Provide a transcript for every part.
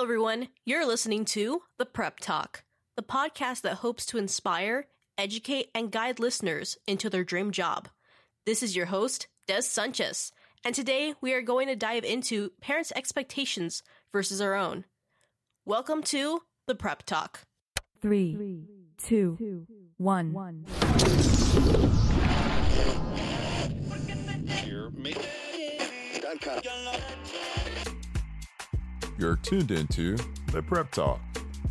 Hello, everyone. You're listening to The Prep Talk, the podcast that hopes to inspire, educate, and guide listeners into their dream job. This is your host, Dez Sanchez, and today we are going to dive into parents' expectations versus our own. Welcome to The Prep Talk. Three, two, one. You're tuned into the Prep Talk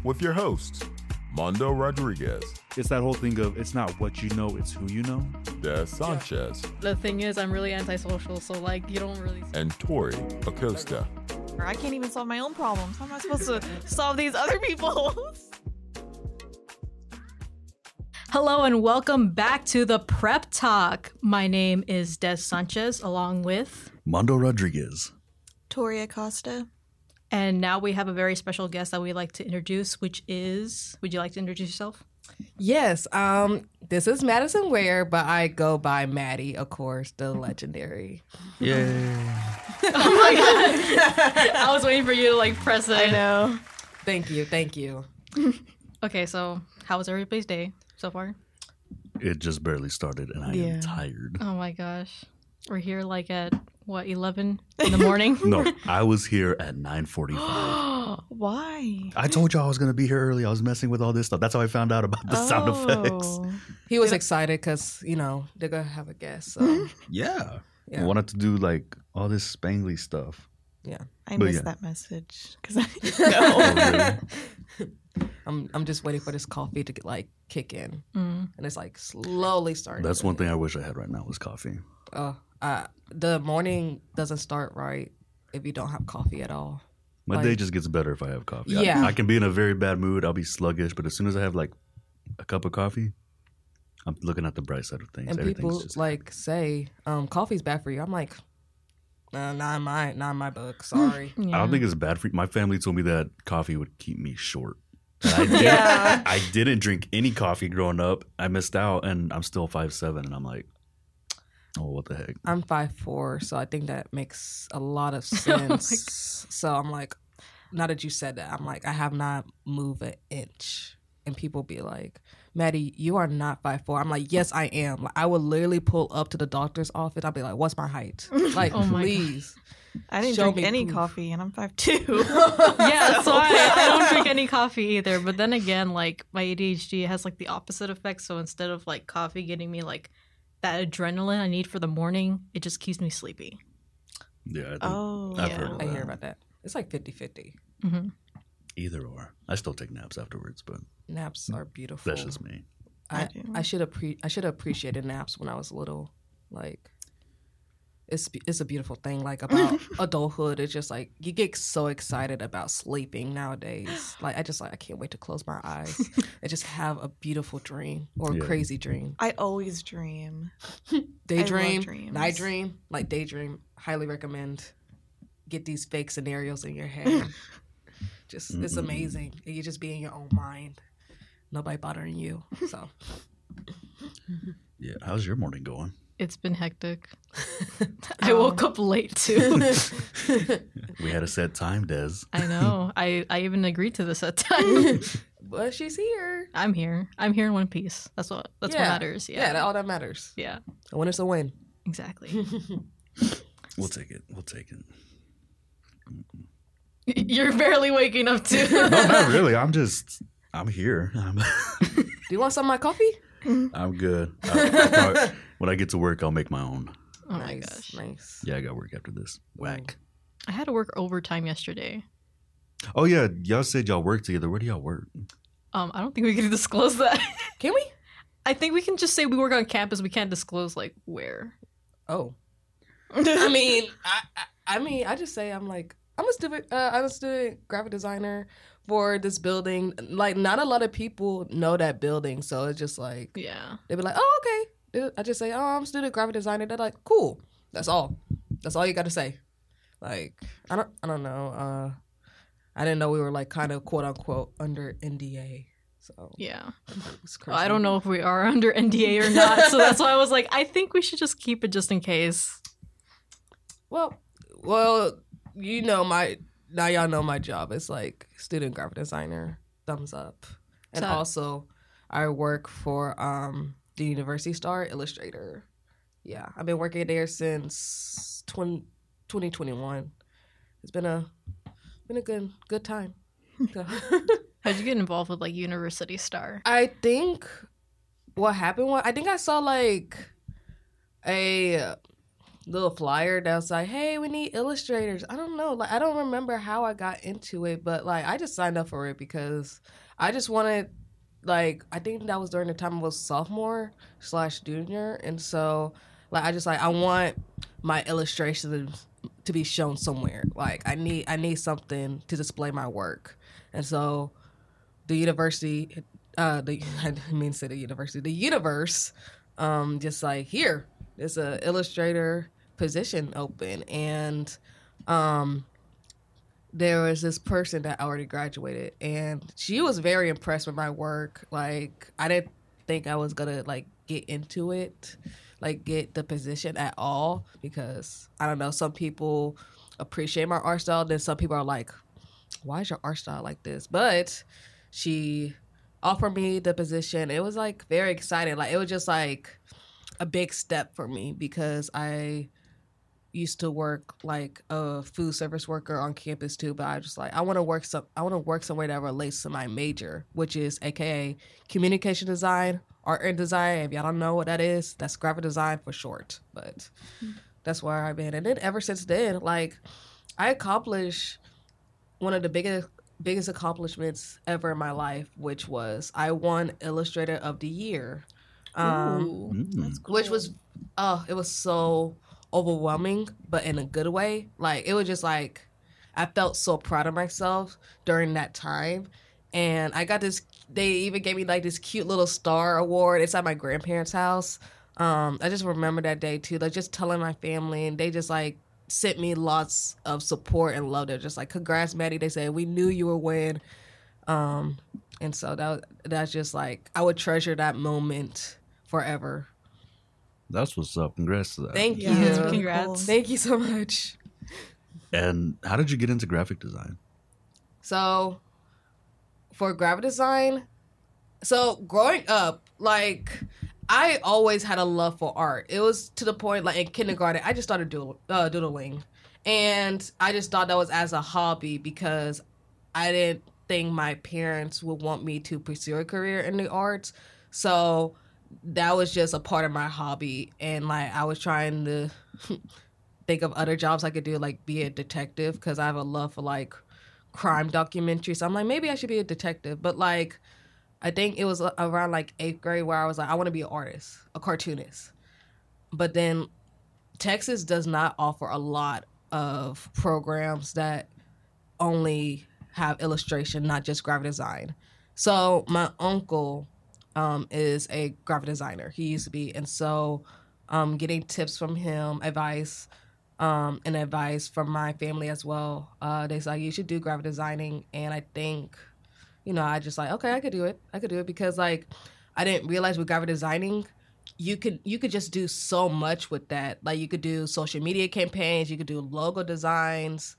with your host, Mando Rodriguez, It's that whole thing of it's not what you know, it's who you know. Dez Sanchez, The thing is, I'm really antisocial, so like you don't really. and Tori Acosta. I can't even solve my own problems. How am I supposed to solve these other people's? Hello and welcome back to the Prep Talk. My name is Dez Sanchez, along with, Mando Rodriguez. Tori Acosta. And now we have a very special guest that we'd like to introduce, which is. Would you like to introduce yourself? Yes, um, this is Madison Ware, but I go by Maddie, of course, the legendary. Yeah. Oh my god! I was waiting for you to like press it. I know. Thank you, thank you. Okay, so how was everybody's day so far? It just barely started and I Yeah. am tired. Oh my gosh, we're here like at what 11 in the morning. No, I was here at 9:45. Why? I told y'all I was going to be here early. I was messing with all this stuff. That's how I found out about the sound effects. Oh. He was excited because you know they're gonna have a guest. So Yeah. Yeah. I wanted to do like all this spangly stuff. yeah, I But missed yeah. that message because I know. oh, really? I'm I'm just waiting for this coffee to get, like kick in, Mm. and it's like slowly starting. That's one thing I wish I had right now was coffee. Uh, uh, the morning doesn't start right if you don't have coffee at all. My Like- day just gets better if I have coffee. Yeah. I, can be in a very bad mood. I'll be sluggish, but as soon as I have like a cup of coffee, I'm looking at the bright side of things. And people just like say um, coffee's bad for you. I'm like, nah, not in my not in my book. Sorry. Yeah. I don't think it's bad for you. My family told me that coffee would keep me short. I, did, Yeah. I didn't drink any coffee growing up. I missed out, and I'm still five seven, and I'm like, oh, what the heck? I'm five four, so I think that makes a lot of Oh my sense. so I'm like, now that you said that, I'm like, I have not moved an inch. And people be like, Maddie, you are not five four. I'm like, yes, I am. Like, I would literally pull up to the doctor's office. I'll be like, what's my height? Oh like, Oh my God. please. I didn't Show drink me any proof. coffee, and I'm five two. yeah, so why I don't drink any coffee either. But then again, like my ADHD has like the opposite effect. So instead of like coffee getting me like that adrenaline I need for the morning, it just keeps me sleepy. Yeah, I think Oh, I've yeah. heard of I hear about that. It's like 50 50. hmm Either or. I still take naps afterwards, but Naps are beautiful. that's just me. I I. I should appre- I should have appreciated naps when I was little. Like it's it's a beautiful thing. Like about adulthood, it's just like you get so excited about sleeping nowadays. Like I just like I can't wait to close my eyes and just have a beautiful dream or a Yeah. crazy dream. I always dream. Daydream, dreams. night dream, like daydream. Highly recommend. Get these fake scenarios in your head. just it's Mm-mm. amazing. And you just be in your own mind. Nobody bothering you. So Yeah. How's your morning going? It's been hectic. I woke oh. up late too. We had a set time, Dez. I know. I I even agreed to this at time. but she's here. I'm here. I'm here in one piece. That's what that's what matters. Yeah, Yeah. all that matters. Yeah. A win is a win. Exactly. We'll take it. We'll take it. You're barely waking up too. No, not really. I'm just, I'm here. I'm, Do you want some of my coffee? I'm good. I, I'll probably- when I get to work, I'll make my own. Oh my nice, gosh. nice. Yeah, I got work after this. Whack. I had to work overtime yesterday. Oh yeah, y'all said y'all work together. Where do y'all work? Um, I don't think we can disclose that. Can we? I think we can just say we work on campus. We can't disclose like where. Oh, I mean, I, I, I mean, I just say I'm like I'm a student. Uh, I'm a student graphic designer for this building. Like, not a lot of people know that building, so it's just like Yeah. they'd be like, "Oh, okay." I just say, "Oh, I'm a student graphic designer." They're like, "Cool." That's all. That's all you got to say. Like, I don't, I don't know. Uh, I didn't know we were like kind of quote unquote under NDA. So Yeah. crazy. I don't know if we are under NDA or not, so that's why I was like, I think we should just keep it just in case. Well, well, you know my now y'all know my job is like student graphic designer. Thumbs up. And So- also, I work for um the University Star Illustrator. Yeah, I've been working there since 20, 2021. It's been a been a good good time. How'd you get involved with like University Star? I think what happened was I think I saw like a little flyer that was like, "Hey, we need illustrators." I don't know, like I don't remember how I got into it, but like I just signed up for it because I just wanted like I think that was during the time I was sophomore slash junior, and so like I just like I want my illustrations to be shown somewhere. Like I need I need something to display my work, and so the university, uh, the I mean the university, the universe, um, just like here, there's a illustrator position open, and um, there was this person that already graduated, and she was very impressed with my work. Like I didn't think I was gonna like get into it, like get the position at all, because I don't know, some people appreciate my art style, then some people are like, why is your art style like this? But she offered me the position. It was like very exciting. Like it was just like a big step for me because I used to work like a food service worker on campus too, but I just like I want to work some I want to work somewhere that relates to my major, which is aka communication design, art and design. If y'all don't know what that is, that's graphic design for short. But that's where I've been. And then ever since then, like I accomplished one of the biggest biggest accomplishments ever in my life, which was I won Illustrator of the Year. Um, Mm. which was oh it was so overwhelming but in a good way. Like it was just like i felt so proud of myself during that time. And i got this they even gave me like this cute little star award it's at my grandparents house. Um i just remember that day too like just telling my family and they just like sent me lots of support and love. They're just like congrats maddie. They said we knew you were win. Um and so that that's just like i would treasure that moment forever That's what's up. Congrats to that. Thank you. that's really Congrats. cool. Thank you so much. and how did you get into graphic design? So, for graphic design, so growing up, like I always had a love for art. It was to the point, like in kindergarten, I just started doodle, uh, doodling, and I just thought that was as a hobby because I didn't think my parents would want me to pursue a career in the arts. So that was just a part of my hobby, and like I was trying to think of other jobs I could do, like be a detective, because I have a love for like crime documentaries. So I'm like, maybe I should be a detective. But like, I think it was around like eighth grade where I was like, I want to be an artist, a cartoonist. But then Texas does not offer a lot of programs that only have illustration, not just graphic design. So my uncle um, is a graphic designer. He used to be, and so um, getting tips from him, advice, um, and advice from my family as well. Uh, they said you should do graphic designing, and I think, you know, I just like okay, I could do it. I could do it because like I didn't realize with graphic designing, you could you could just do so much with that. Like you could do social media campaigns, you could do logo designs,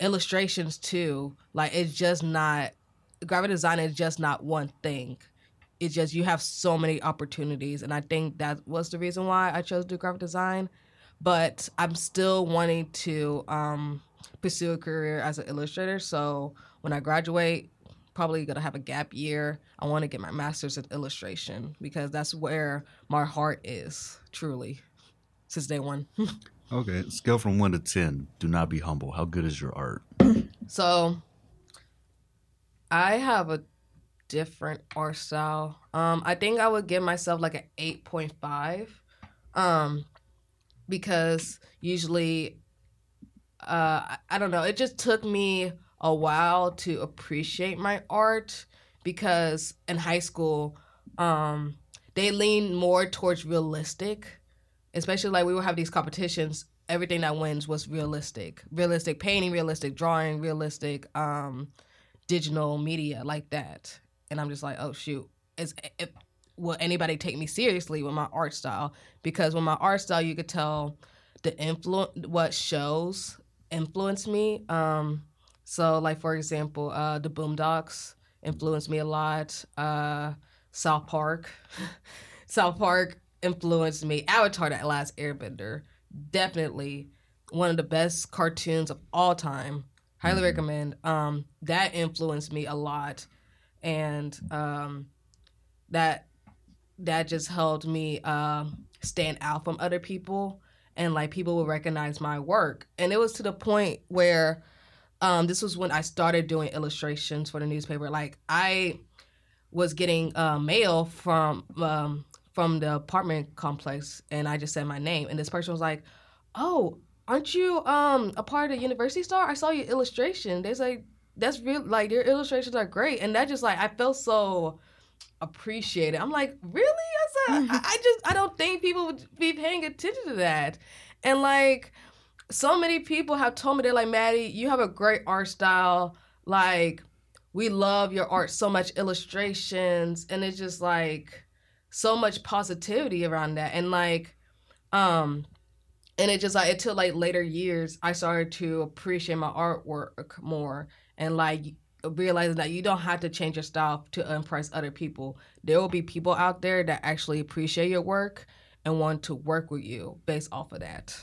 illustrations too. Like it's just not graphic design is just not one thing. It's just you have so many opportunities, and I think that was the reason why I chose to do graphic design. But I'm still wanting to um, pursue a career as an illustrator. So when I graduate, probably gonna have a gap year. I want to get my master's in illustration because that's where my heart is truly since day one. Okay, scale from one to ten. Do not be humble. How good is your art? So I have a different art style. Um, I think I would give myself like an eight point five. Um, because usually uh I, I don't know, it just took me a while to appreciate my art because in high school, um, they lean more towards realistic especially like we would have these competitions everything that wins was realistic realistic painting realistic drawing realistic um digital media like that and i'm just like oh shoot is if, will anybody take me seriously with my art style because with my art style you could tell the influence what shows influence me um So, like for example, uh, the Boondocks influenced me a lot. Uh, South Park, South Park influenced me. Avatar: The Last Airbender, definitely one of the best cartoons of all time. Highly recommend. Um, that influenced me a lot, and um, that that just helped me um, stand out from other people, and like people would recognize my work. And it was to the point where um, this was when I started doing illustrations for the newspaper. Like I was getting uh, mail from um, from the apartment complex, and I just said my name, and this person was like, "Oh, aren't you um a part of University Star? I saw your illustration." They say that's real. Like your illustrations are great, and that just like I felt so appreciated. I'm like, really? I said, I, I just I don't think people would be paying attention to that, and like so many people have told me they're like, Maddie, you have a great art style. Like, we love your art so much, illustrations, and it's just like so much positivity around that. And like, um, and it just like took like later years, I started to appreciate my artwork more and like realizing that you don't have to change your style to impress other people. There will be people out there that actually appreciate your work and want to work with you based off of that.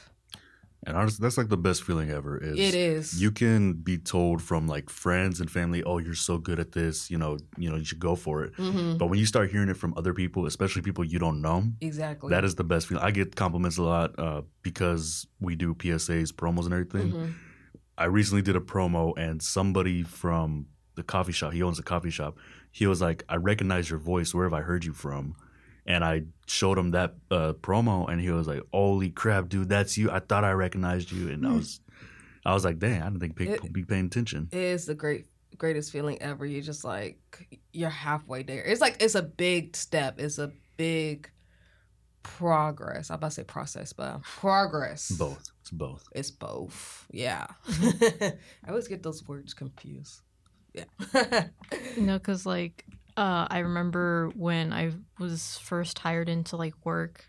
And honestly, that's like the best feeling ever. Is It is. You can be told from like friends and family, "Oh, you're so good at this. You know, you know, you should go for it." hmm But when you start hearing it from other people, especially people you don't know, Exactly. that is the best feeling. I get compliments a lot uh, because we do PSAs, promos, and everything. Mhm. I recently did a promo, and somebody from the coffee shop, he owns a coffee shop, he was like, I recognize your voice. Where have I heard you from? And I showed him that uh, promo, and he was like, "Holy crap, dude, that's you! I thought I recognized you." And I was, I was like, "Dang, I didn't think people be paying attention." It is the great greatest feeling ever. You just like you're halfway there. It's like it's a big step. It's a big progress. I'm about to say process, but progress. Both, it's both. It's both. Yeah. I always get those words confused. Yeah. No, because like uh, I remember when I was first hired into like work,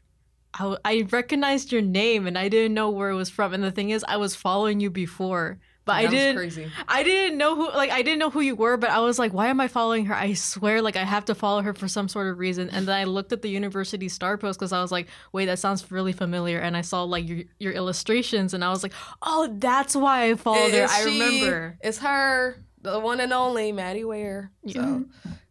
I recognized your name and I didn't know where it was from. And the thing is, I was following you before, but I That was didn't. crazy. I didn't know who like I didn't know who you were, but I was like, why am I following her? I swear, like I have to follow her for some sort of reason. And then I looked at the university star post because I was like, wait, that sounds really familiar. And I saw like your your illustrations, and I was like, oh, that's why I followed her. I she- remember. It's her, the one and only Maddie Ware. Yeah. So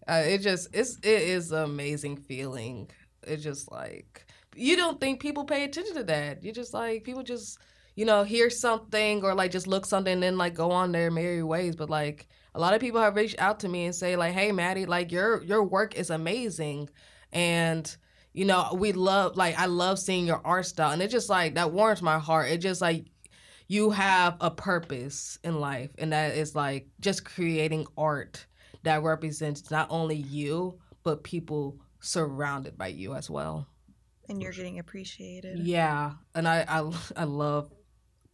uh, it just it's it is an amazing feeling. It's just like you don't think people pay attention to that. You just like people just you know hear something or like just look something and then like go on their merry ways. But like a lot of people have reached out to me and say like, "Hey, Maddie, like your your work is amazing," and you know we love like I love seeing your art style, and it just like that warms my heart. It just like you have a purpose in life, and that is like just creating art that represents not only you but people surrounded by you as well. and you're getting appreciated. Yeah, and I I I love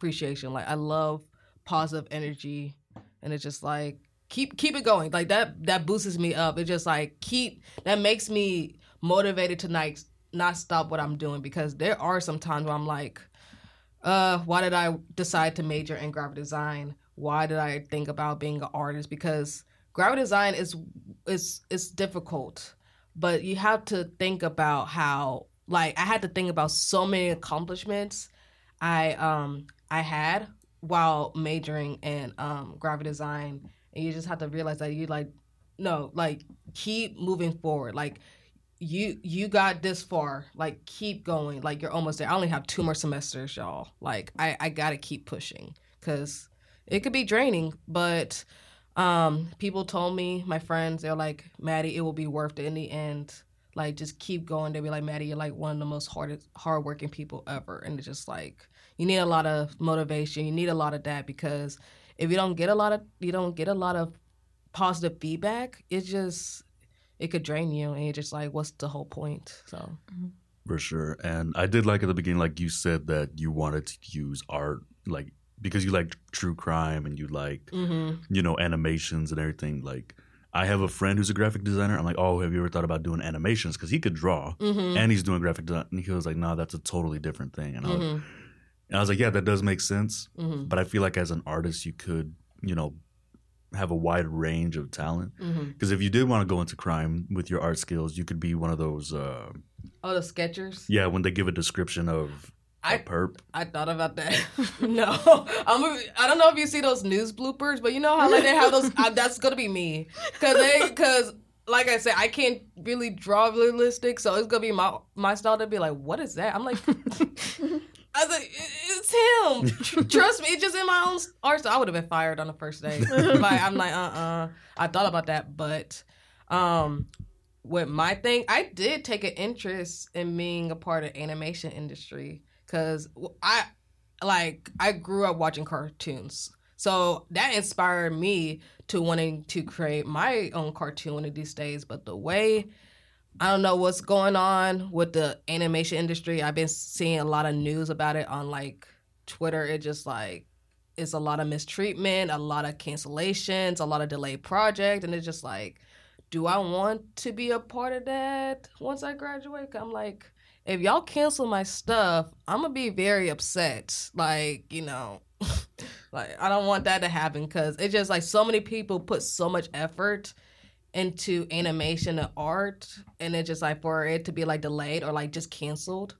appreciation. Like I love positive energy, and it's just like keep keep it going. Like that that boosts me up. It just like keep that makes me motivated to like not stop what I'm doing because there are some times where I'm like, uh, why did I decide to major in graphic design? Why did I think about being an artist? Because graphic design is is is difficult, but you have to think about how like I had to think about so many accomplishments I um I had while majoring in um graphic design. And you just have to realize that you like no like keep moving forward. Like you you got this far. Like keep going. Like you're almost there. I only have two more semesters y'all. Like i i gotta keep pushing because it could be draining but um people told me my friends they're like maddie it will be worth it in the end. Like just keep going. They'll be like maddie you're like one of the most hardest hardworking people ever. And it's just like you need a lot of motivation you need a lot of that because if you don't get a lot of you don't get a lot of positive feedback it just it could drain you and you're just like what's the whole point so For sure. And I did like at the beginning, like you said, that you wanted to use art, like because you like true crime and you like, mm-hmm. you know, animations and everything. Like, I have a friend who's a graphic designer. I'm like, oh, have you ever thought about doing animations? Because he could draw Mm-hmm. and he's doing graphic design. And he was like, no, that's a totally different thing. And I, was, Mm-hmm. And I was like, yeah, that does make sense. Mm-hmm. But I feel like as an artist, you could, you know, have a wide range of talent. Because if you did want to go into crime with your art skills, you could be one of those. Uh, Oh, the sketchers? yeah, when they give a description of a I- perp. I thought about that. no, I'm. A, I don't know if you see those news bloopers, but you know how like they have those. I, that's gonna be me, cause they, cause like I said, I can't really draw realistic, so it's gonna be my my style to be like, what is that? I'm like, I was like, it's him. Trust me, it's just in my own art. I would have been fired on the first day. like I'm like, uh, uh I thought about that, but um, with my thing, I did take an interest in being a part of animation industry because I like I grew up watching cartoons, so that inspired me to wanting to create my own cartoon one of these days. But the way I don't know what's going on with the animation industry. I've been seeing a lot of news about it on like Twitter. It just like it's a lot of mistreatment, a lot of cancellations, a lot of delayed project, and it's just like, do I want to be a part of that once I graduate? I'm like, if y'all cancel my stuff, I'm gonna be very upset. Like, you know, like I don't want that to happen because it's just like so many people put so much effort into animation and art, and it's just like for it to be like delayed or like just canceled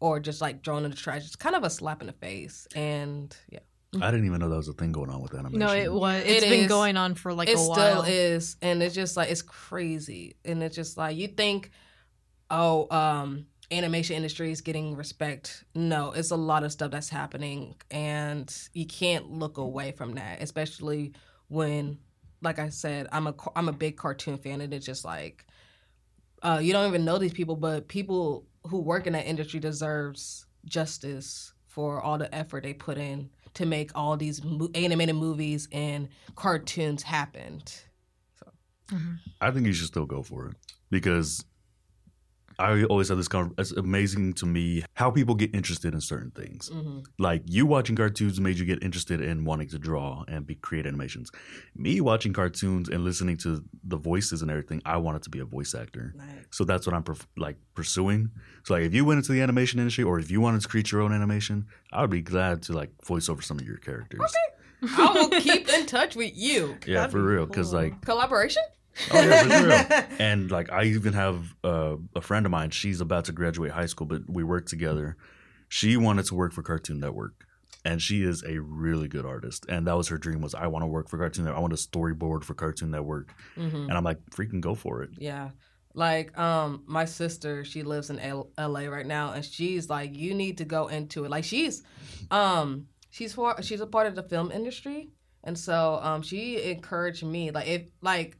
or just like thrown in the trash, it's kind of a slap in the face. And yeah, I didn't even know that was a thing going on with animation. No, it was. It It's been is. going on for like it a while. still is, and it's just like it's crazy, and it's just like you think, oh, um, animation industry is getting respect. No, it's a lot of stuff that's happening, and you can't look away from that, especially when, like I said, I'm a ca- I'm a big cartoon fan, and it's just like, uh, you don't even know these people, but people who work in that industry deserves justice for all the effort they put in to make all these mo- animated movies and cartoons happen. So, I think you should still go for it because I always have this conversation. It's amazing to me how people get interested in certain things. Mm-hmm. Like you watching cartoons made you get interested in wanting to draw and be create animations. Me watching cartoons and listening to the voices and everything, I wanted to be a voice actor. So that's what I'm perf- like pursuing. So like if you went into the animation industry or if you wanted to create your own animation, I would be glad to like voice over some of your characters. Okay. I will keep in touch with you. Yeah, That'd for real. Because cool. like collaboration. Oh yeah, for real. And like I even have uh, a friend of mine. She's about to graduate high school, but we work together. She wanted to work for Cartoon Network, and she is a really good artist. And that was her dream: was I want to work for Cartoon Network. I want to storyboard for Cartoon Network. Mhm. And I'm like, freaking go for it. Yeah. Like um my sister, she lives in L- LA right now and she's like you need to go into it. Like she's um she's for she's a part of the film industry and so um she encouraged me like if like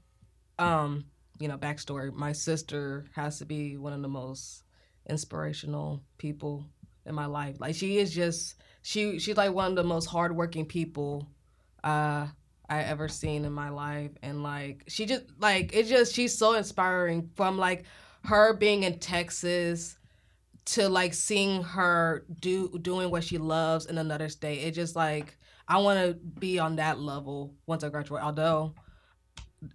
um you know backstory my sister has to be one of the most inspirational people in my life. Like she is just she she's like one of the most hardworking people uh I ever seen in my life and like she just like it's just she's so inspiring from like her being in Texas to like seeing her do doing what she loves in another state. It just like I want to be on that level once I graduate. Although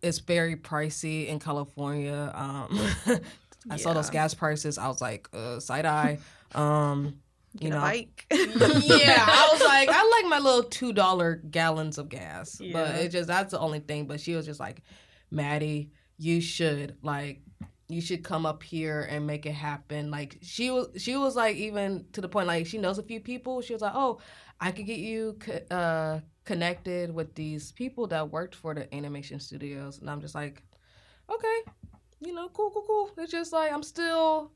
it's very pricey in California. Um I saw those gas prices. I was like, uh, side eye. Um you Get know, bike. yeah, I was like, I like my little two dollar gallons of gas, but it just that's the only thing. But she was just like, Maddie, you should like, you should come up here and make it happen. Like she was, she was like even to the point like she knows a few people. She was like, oh, I could get you uh, connected with these people that worked for the animation studios, and I'm just like, okay, you know, cool, cool, cool. It's just like I'm still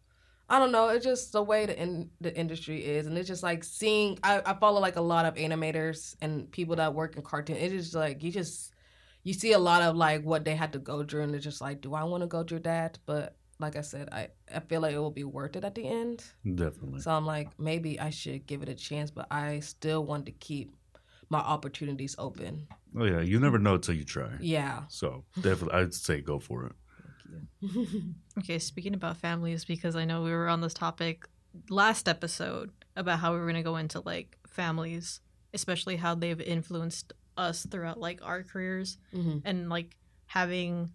I don't know. It's just the way the in, the industry is, and it's just like seeing. I, I follow like a lot of animators and people that work in cartoon. It is like you just you see a lot of like what they had to go through, and it's just like, do I want to go through that? But like I said, I I feel like it will be worth it at the end. Definitely. So I'm like, maybe I should give it a chance, but I still want to keep my opportunities open. Oh yeah, you never know till you try. Yeah. So definitely, I'd say go for it. Okay, speaking about families, because I know we were on this topic last episode about how we were going to go into like families, especially how they've influenced us throughout like our careers Mhm. and like having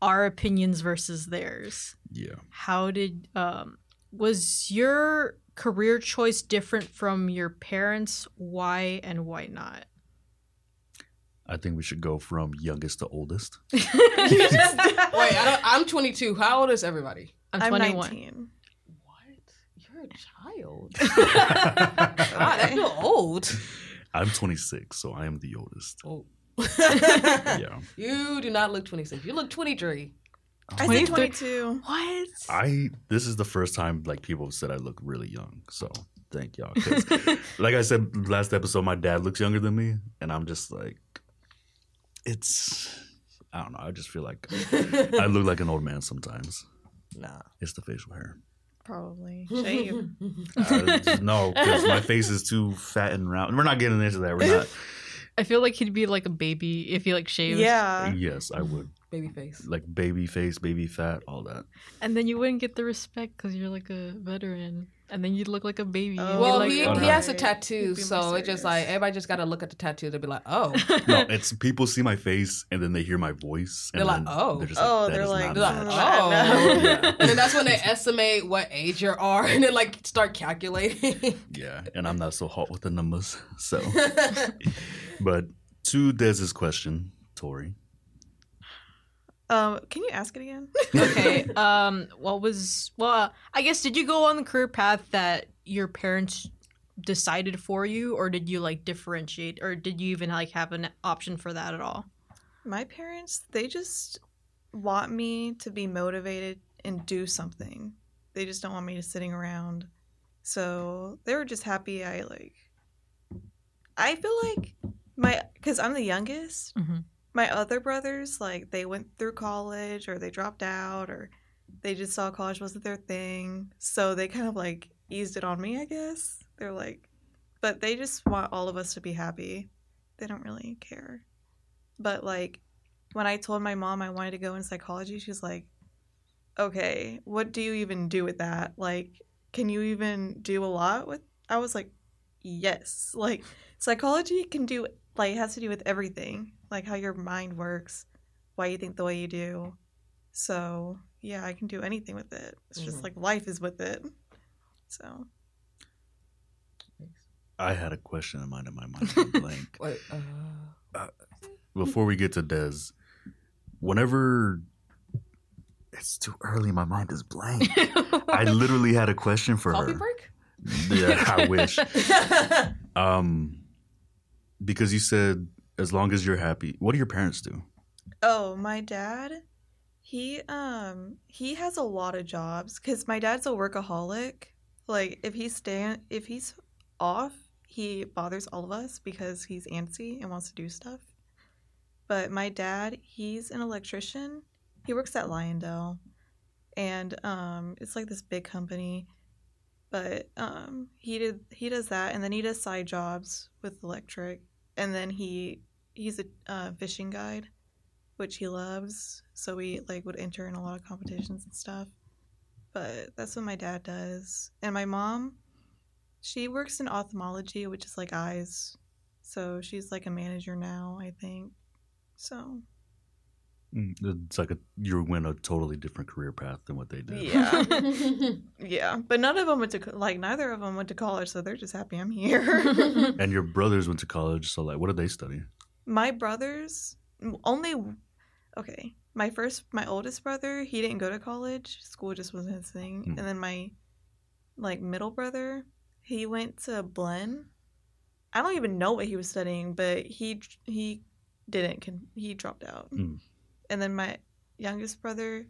our opinions versus theirs. Yeah. How did um was your career choice different from your parents? Why and why not? I think we should go from youngest to oldest. Wait, I don't, I'm 22. How old is everybody? I'm I'm 21. 19. What? You're a child. God, I feel old. I'm 26, so I am the oldest. Oh. Yeah. You do not look 26. You look 23. I said 22. What? I this is the first time like people have said I look really young. So thank y'all. like I said last episode, my dad looks younger than me, and I'm just like, it's I don't know. I just feel like I look like an old man sometimes. Nah. It's the facial hair. Probably. Shave. Uh, no, because my face is too fat and round. We're not getting into that. We're not. I feel like he'd be like a baby if he like shaved. yeah. Yes, I would Baby face. like baby face, baby fat, all that. And then you wouldn't get the respect because you're like a veteran. And then you'd look like a baby. Oh, Well, like, he, oh, he no. has a tattoo, so it's just like everybody just got to look at the tattoo to be like, oh, No, it's people see my face and then they hear my voice. And They're like, oh. they're just Oh, "That they're like, not They're like, oh, oh Yeah. and then that's when they estimate what age you are, and then like start calculating. Yeah, and I'm not so hot with the numbers. So, but to Dez's question, Tori, Um, can you ask it again? okay. Um, what was well? Uh, I guess did you go on the career path that your parents decided for you, or did you like differentiate, or did you even like have an option for that at all? My parents, they just want me to be motivated and do something. They just don't want me to sitting around. So they were just happy I like. I feel like my because I'm the youngest. Mhm. My other brothers like they went through college or they dropped out or they just saw college wasn't their thing. So they kind of like eased it on me. I guess they're like, but they just want all of us to be happy. They don't really care. But like when I told my mom I wanted to go in psychology, she's like, "Okay, what do you even do with that? Like, can you even do a lot with?" I was like, "Yes." Like psychology can do like it has to do with everything, like how your mind works, why you think the way you do. So, yeah, I can do anything with it. It's just Mhm. like life is with it. So, I had a question in mind, and my mind went blank. Wait, uh, Before we get to Dez, whenever it's too early, my mind is blank. I literally had a question for coffee her. break? Yeah, I wish. Um, because you said as long as you're happy. What do your parents do? Oh, my dad, he um he has a lot of jobs cuz my dad's a workaholic. Like if he's stand if he's off, he bothers all of us because he's antsy and wants to do stuff. But my dad, he's an electrician. He works at Lyondell. And um it's like this big company. But um he did he does that and then he does side jobs with electric and then he he's a uh, fishing guide which he loves. So we like would enter in a lot of competitions and stuff. But that's what my dad does. And my mom, she works in ophthalmology, which is like eyes. So she's like a manager now, I think. So It's like a you went a totally different career path than what they did. yeah, yeah. But none of them went to like neither of them went to college, so they're just happy I'm here. And your brothers went to college, so like, what did they study? my brothers only okay my first my oldest brother he didn't go to college school just wasn't his thing Hmm. and then my like middle brother he went to Blinn. i don't even know what he was studying but he he didn't he dropped out Hmm. And then my youngest brother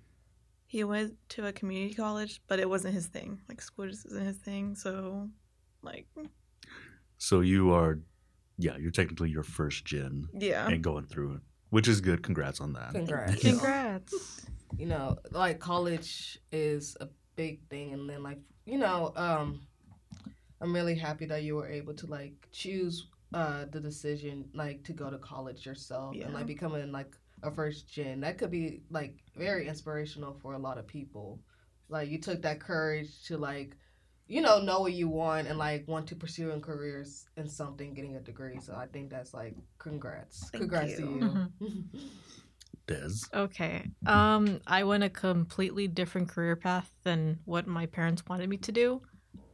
he went to a community college but it wasn't his thing like school just isn't his thing so like So you are, yeah, you're technically your first gen yeah and going through it, which is good. Congrats on that. Congrats. Congrats. you know, like college is a big thing, and then like you know, um, I'm really happy that you were able to like choose uh the decision like to go to college yourself and like becoming like a first gen. That could be like very inspirational for a lot of people. Like you took that courage to like you know know what you want and like want to pursue in careers in something getting a degree so i think that's like congrats Thank congrats you. to you Dez. Okay. Um, I went a completely different career path than what my parents wanted me to do.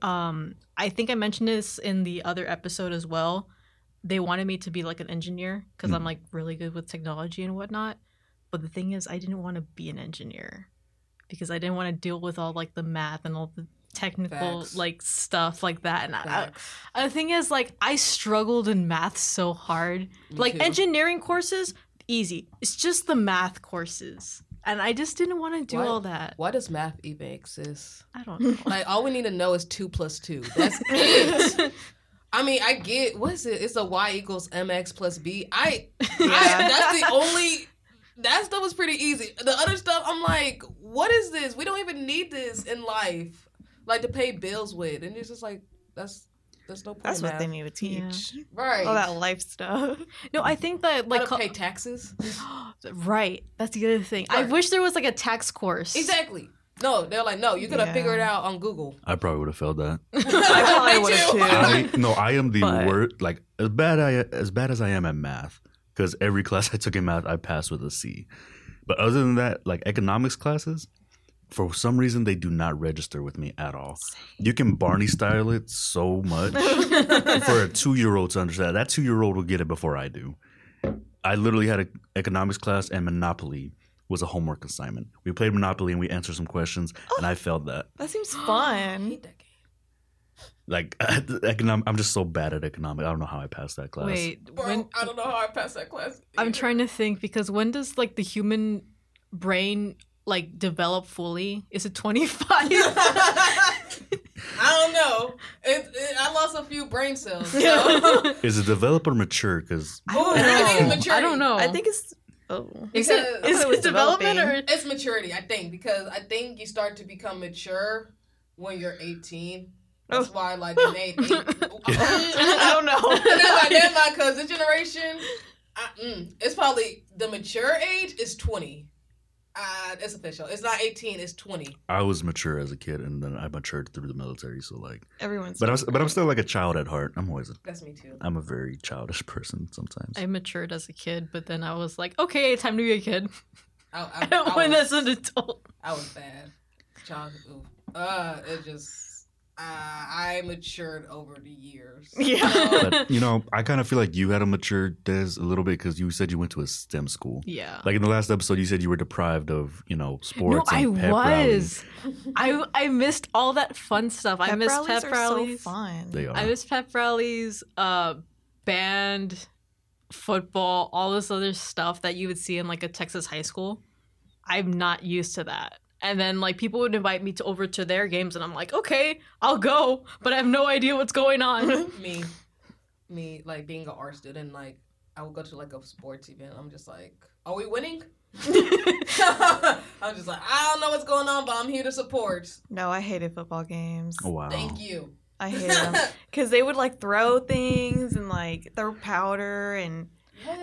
Um, I think I mentioned this in the other episode as well, they wanted me to be like an engineer because Mm. I'm like really good with technology and whatnot. But the thing is, I didn't want to be an engineer because I didn't want to deal with all like the math and all the technical Facts. like stuff like that. And I. I, the thing is, like, I struggled in math so hard. Me like too. engineering courses, easy. It's just the math courses, and I just didn't want to do Why- all that. Why does math even exist? I don't know. Like all we need to know is two plus two. That's it. I mean, I get what is it? It's a y equals mx plus b. I, I that's the only. That stuff was pretty easy. The other stuff, I'm like, what is this? We don't even need this in life, like to pay bills with. And it's just like that's that's no point. That's what math. they need to teach. right? All that life stuff. No, I think that like like to pay taxes. right. That's the other thing. I wish there was like a tax course. exactly. No, they're like, no, you could have Yeah. figured it out on Google. I probably would have failed that. I probably Me would have too. too. I, no, I am the But- worst. Like as bad I as bad as I am at math, because every class I took in math, I passed with a C. But other than that, like economics classes, for some reason they do not register with me at all. You can Barney style it so much for a two year old to understand. That two year old will get it before I do. I literally had an economics class and Monopoly was a homework assignment. We played Monopoly and we answered some questions, and I oh, failed that. That seems I fun. hate that game. Like economic, I'm just so bad at economic. I don't know how I passed that class. Wait, Bro, when I don't know how I passed that class. I'm trying to think because when does like the human brain like develop fully? Is it 25? I don't know. It, it, I lost a few brain cells. So. Is it develop or mature? Because I I think it's know. maturity. I don't know. I think it's. Oh. is it Because- is I thought it it development or. It's maturity, I think, because I think you start to become mature when you're 18. That's Oh. why, like, they made. I don't know. never mind, never mind, because this generation, I, mm, it's probably the mature age is 20. Uh, it's official. It's not 18, it's 20. I was mature as a kid, and then I matured through the military. So like, Everyone's. but I'm but I'm still like a child at heart. I'm always a, That's me too. I'm a very childish person sometimes. I matured as a kid, but then I was like, okay, time to be a kid. I, I, I, when was, as an adult. I was bad. Child, ooh. uh, it just, uh, I matured over the years. Yeah. So- but you know, I kind of feel like you had a mature, Dez, a little bit because you said you went to a STEM school. Yeah. Like in the last episode, you said you were deprived of you know sports. no, sports. I and pep was. I I missed all that fun stuff. I Pep missed rallies pep are rallies. so fun. They are. I miss pep rallies, uh, band, football, all this other stuff that you would see in like a Texas high school. I'm not used to that. And then like people would invite me to over to their games, and I'm like, okay, I'll go, but I have no idea what's going on. me, me, like being an art student, like I would go to like a sports event. I'm just like, are we winning? I'm just like, I don't know what's going on, but I'm here to support. No, I hated football games. Oh wow. Thank you. I hate them because they would like throw things and like throw powder and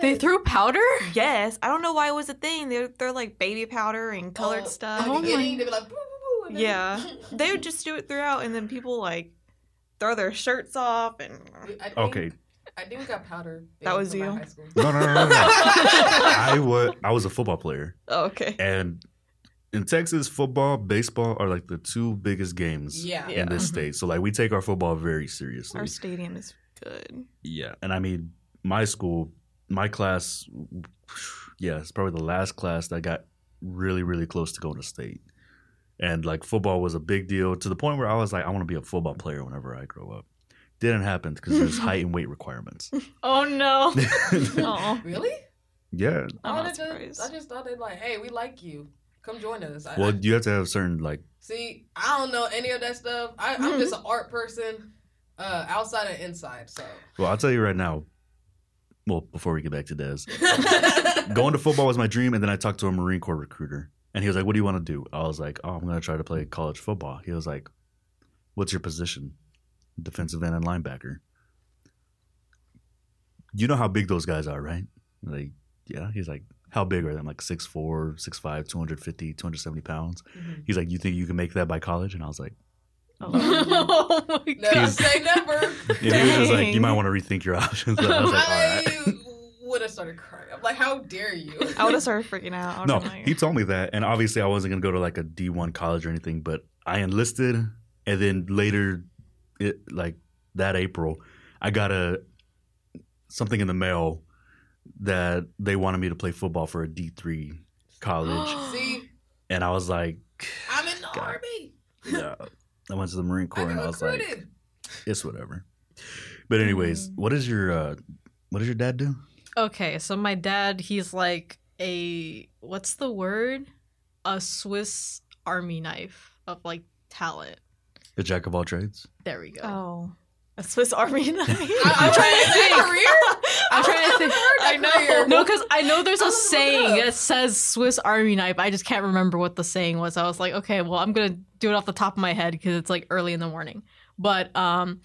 they threw powder. yes, I don't know why it was a thing. They would throw like baby powder and colored Oh, stuff. Oh my- they'd like, boo, boo, boo. Yeah, they would just do it throughout, and then people like throw their shirts off and Okay. I think we got powder. That was you? high school. No, no, no, no. no. I was I was a football player, oh, okay. and in Texas, football, baseball are like the two biggest games Yeah. in this state. So like we take our football very seriously. Our stadium is good. Yeah, and I mean, my school, my class, yeah, it's probably the last class that got really, really close to going to state. And like football was a big deal to the point where I was like, I want to be a football player whenever I grow up. Didn't happen because there's height and weight requirements. Oh no. Oh, Really? yeah. I'm I just. I just thought they'd like, hey, we like you. Come join us. I, Well, I- you have to have certain like. see, I don't know any of that stuff. I, I'm just an art person, uh, outside and inside. So. Well, I'll tell you right now. Well, before we get back to Des, going to football was my dream, and then I talked to a Marine Corps recruiter, and he was like, "What do you want to do?" I was like, "Oh, I'm going to try to play college football." He was like, "What's your position?" Defensive end and linebacker. You know how big those guys are, right? Like, yeah. He's like, "How big are they?" I'm like 6'4", 6'5", 250, 270 pounds. Mhm. He's like, "You think you can make that by college?" And I was like, Oh. oh my Never god. say never. and he was just like, "You might want to rethink your options." And I was like, "All right." I would have started crying. I'm like, how dare you? I would have started freaking out. No, like, he told me that, and obviously I wasn't gonna go to like a D one college or anything. But I enlisted, and then later, it like that April, I got a something in the mail that they wanted me to play football for a D three college, See, and I was like, I'm in the God. army. yeah. I went to the Marine I Corps, and I got was like, it's whatever. But anyways, what is your uh, what does your dad do? Okay, so my dad, he's like a what's the word? A Swiss Army knife of like talent. The jack of all trades. There we go. Oh, a Swiss Army knife. I, I'm trying to think. Career? I'm trying to think. I know. No, because I know there's a I'm it saying that says Swiss Army knife. I just can't remember what the saying was. I was like, okay, well, I'm gonna do it off the top of my head because it's like early in the morning. But um,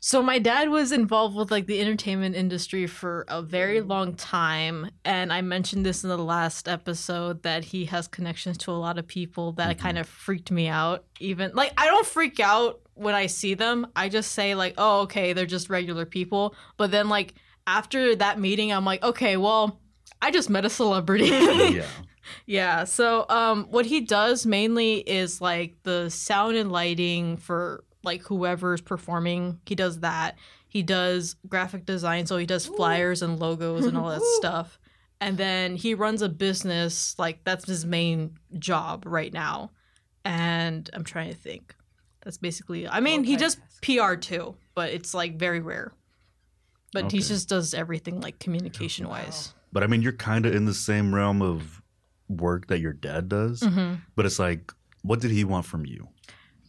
so my dad was involved with like the entertainment industry for a very long time, and I mentioned this in the last episode that he has connections to a lot of people that kind of freaked me out. Even like I don't freak out when I see them. I just say like, oh, okay, they're just regular people. But then like after that meeting, I'm like, okay, well, I just met a celebrity. yeah. yeah. So um what he does mainly is like the sound and lighting for like whoever's performing. He does that. He does graphic design, so he does flyers and logos and all that stuff. And then he runs a business, like that's his main job right now. And I'm trying to think. That's basically I mean, he does PR too, but it's like very rare. But he Okay. just does everything like communication wise. But I mean, you're kind of in the same realm of work that your dad does. Mm-hmm. But it's like, what did he want from you?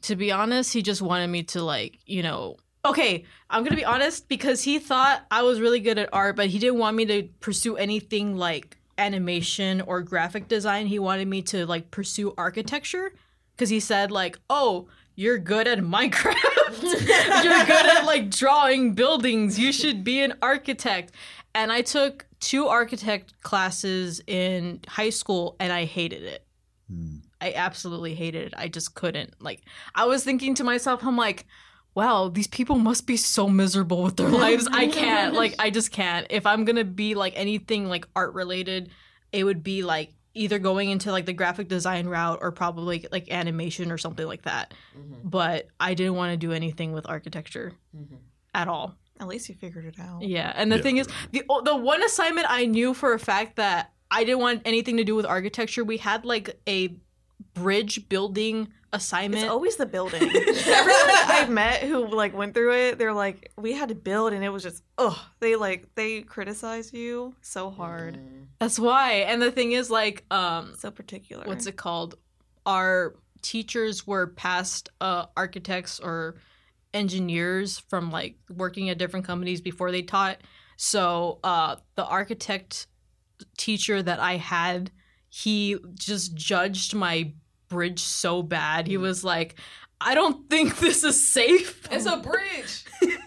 to be honest, he just wanted me to like, you know, okay, I'm gonna be honest because he thought I was really good at art, but he didn't want me to pursue anything like animation or graphic design. He wanted me to like pursue architecture because he said like, oh, you're good at Minecraft. you're good at like drawing buildings. You should be an architect. And I took two architect classes in high school and I hated it. Hmm. I absolutely hated it. I just couldn't. Like I was thinking to myself, I'm like, wow, these people must be so miserable with their lives. I can't. Like I just can't. If I'm going to be like anything like art related, it would be like either going into like the graphic design route or probably like animation or something like that. Mm-hmm. But I didn't want to do anything with architecture mm-hmm. at all. At least you figured it out. Yeah, and the Yeah. thing is, the the one assignment I knew for a fact that I didn't want anything to do with architecture. We had like a bridge building assignment. It's always the building. Everyone that I've met who like went through it, they're like, we had to build, and it was just, ugh. They like they criticize you so hard, That's why. And the thing is, like, um, so particular. what's it called? Our teachers were past uh, architects or engineers from like working at different companies before they taught. So uh, the architect teacher that I had, he just judged my bridge so bad. He mm. was like, I don't think this is safe. It's a bridge.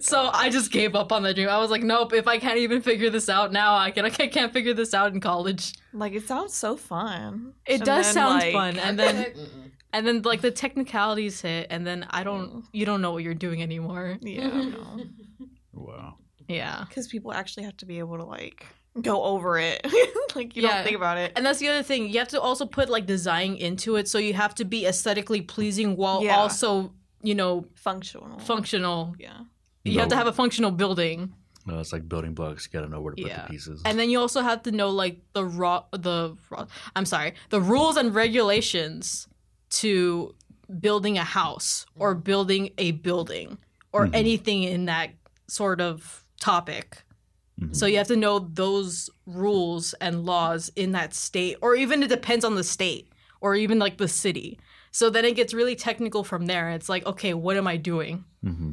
So I just gave up on the dream. I was like, nope, if I can't even figure this out now, I, can, I can't figure this out in college. Like it sounds so fun. It And does then, sound like, fun. And then and then like the technicalities hit and then I don't mm. you don't know what you're doing anymore. Yeah, no. Wow. Yeah. Because people actually have to be able to like go over it. like you Yeah. don't think about it. And that's the other thing. You have to also put like design into it so you have to be aesthetically pleasing while Yeah. also, you know, Functional. functional. Yeah. You have to have a functional building. No, it's like building blocks. You got to know where to put Yeah. the pieces. And then you also have to know like the raw the raw, I'm sorry, the rules and regulations to building a house or building a building or Mhm. anything in that sort of topic. Mhm. So you have to know those rules and laws in that state or even it depends on the state or even like the city. So then it gets really technical from there. It's like, okay, what am I doing? hmm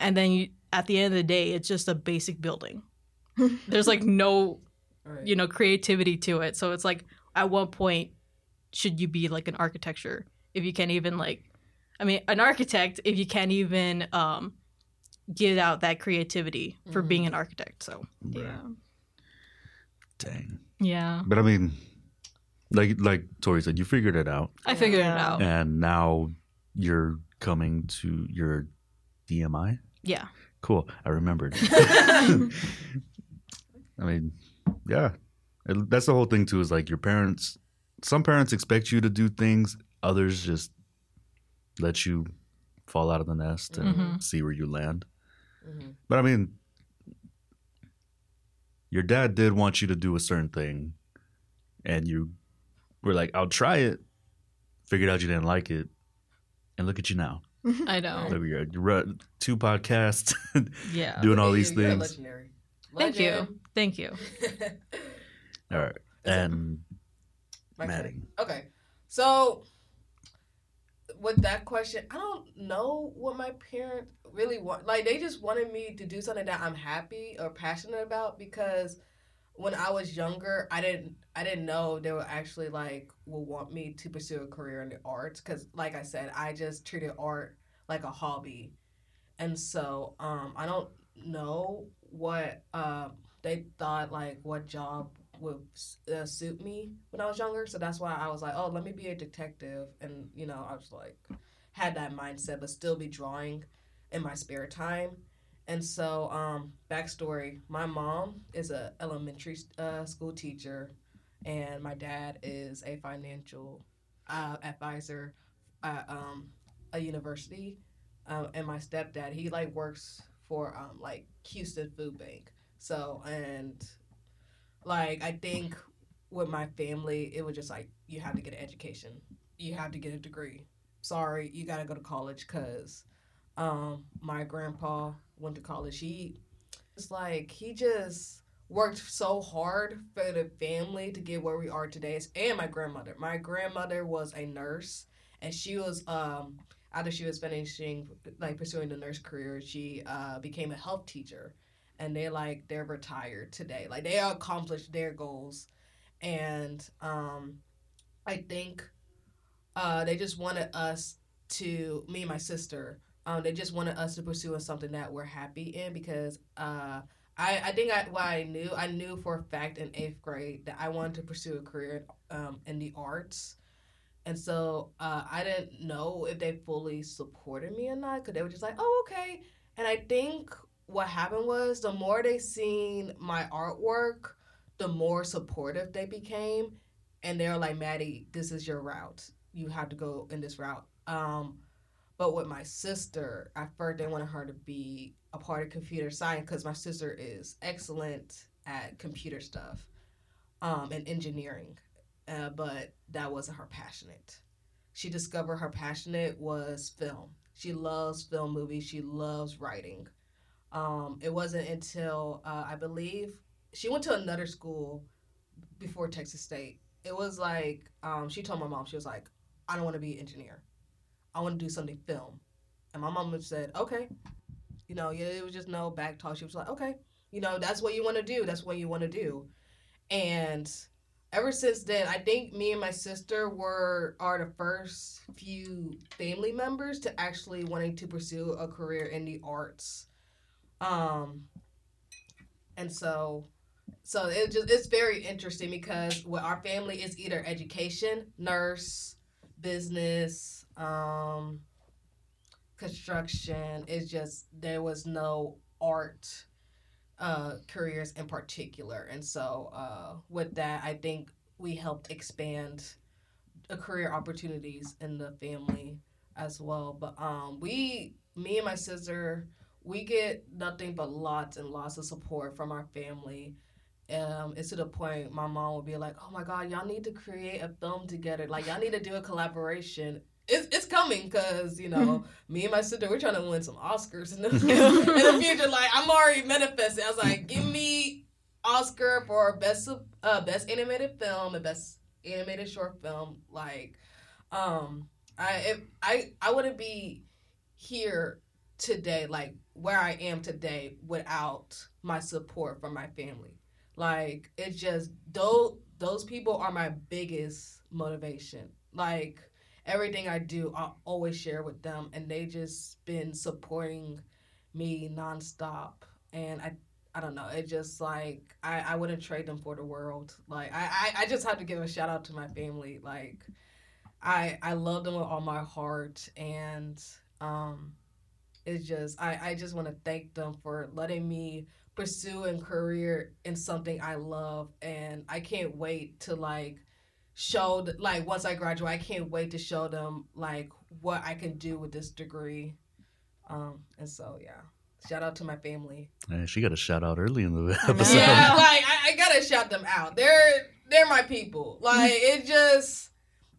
And then you, at the end of the day, it's just a basic building. There's like no Right. you know creativity to it so it's like at what point should you be like an architecture if you can't even like i mean an architect if you can't even um get out that creativity for Mhm. being an architect so Yeah. Dang. yeah But I mean, like like Tori said, you figured it out, i figured it out and now you're coming to your DMI. yeah Cool. I remembered. I mean, yeah. It- That's the whole thing too. Is like your parents. Some parents expect you to do things. Others just let you fall out of the nest and Mhm. see where you land. Mhm. But I mean, your dad did want you to do a certain thing, and you were like, "I'll try it." Figured out you didn't like it, and look at you now. I know. Look, you're, you're two podcasts, Yeah. doing all these you're things. legendary. Thank you. Thank you. All right, and My Maddie. turn. Okay. So with that question, I don't know what my parents really want. Like they just wanted me to do something that I'm happy or passionate about because when I was younger, I didn't I didn't know they were actually like will want me to pursue a career in the arts cuz like I said, I just treated art like a hobby. And so um I don't know what uh, they thought like what job would uh, suit me when I was younger. So that's why I was like, oh, let me be a detective. And, you know, I was like, had that mindset, but still be drawing in my spare time. And so, um, backstory my mom is a elementary uh, school teacher, and my dad is a financial uh, advisor at um, a university. Um, and my stepdad, he like works for um, like Houston Food Bank. So, and like I think with my family, it was just like you have to get an education, you have to get a degree. Sorry, you got to go to college because um, my grandpa went to college. He it's like he just worked so hard for the family to get where we are today. And my grandmother, my grandmother was a nurse, and she was um after she was finishing like pursuing the nurse career, she uh, became a health teacher and they like they're retired today. Like they accomplished their goals. And um i think uh they just wanted us to me and my sister um they just wanted us to pursue something that we're happy in because uh I, I think I what I knew I knew for a fact in eighth grade that I wanted to pursue a career um, in the arts, and so uh, I didn't know if they fully supported me or not because they were just like, oh okay. And I think what happened was the more they seen my artwork, the more supportive they became, and they're like, Maddie, this is your route. You have to go in this route. Um, but with my sister, at first they wanted her to be a part of computer science because my sister is excellent at computer stuff um, and engineering, uh, but that wasn't her passionate. She discovered her passionate was film. She loves film movies. She loves writing. Um, it wasn't until uh, I believe she went to another school before Texas State. It was like um, she told my mom she was like, "I don't want to be an engineer. I want to do something film." And my mom said, "Okay." You know, yeah, it was just no back talk. She was like, "Okay, you know, that's what you want to do. That's what you want to do." And ever since then, I think me and my sister were are the first few family members to actually wanting to pursue a career in the arts. Um, and so, so it just it's very interesting because what our family is either education, nurse, business, um, construction. It's just there was no art uh, careers in particular, and so uh, with that, I think we helped expand the career opportunities in the family as well. But um, we, me and my sister, we get nothing but lots and lots of support from our family. Um, it's to the point my mom would be like, "Oh my God, y'all need to create a film together. Like y'all need to do a collaboration." It's, it's coming because you know me and my sister we're trying to win some Oscars in the, in the future. Like I'm already manifesting. I was like, "Give me Oscar for best uh, best animated film and best animated short film." Like, um, I if I I wouldn't be here today like where I am today without my support from my family. Like it's just those those people are my biggest motivation. Like everything I do, I always share with them, and they just been supporting me nonstop. And I I don't know. It just like I, I wouldn't trade them for the world. Like I, I, I just have to give a shout out to my family. Like I I love them with all my heart and um it's just I, I just want to thank them for letting me pursue a career in something I love and I can't wait to like show like once I graduate I can't wait to show them like what I can do with this degree um and so yeah Shout out to my family. She got a shout out early in the episode. Yeah, like I, I gotta shout them out. They're they're my people. Like it just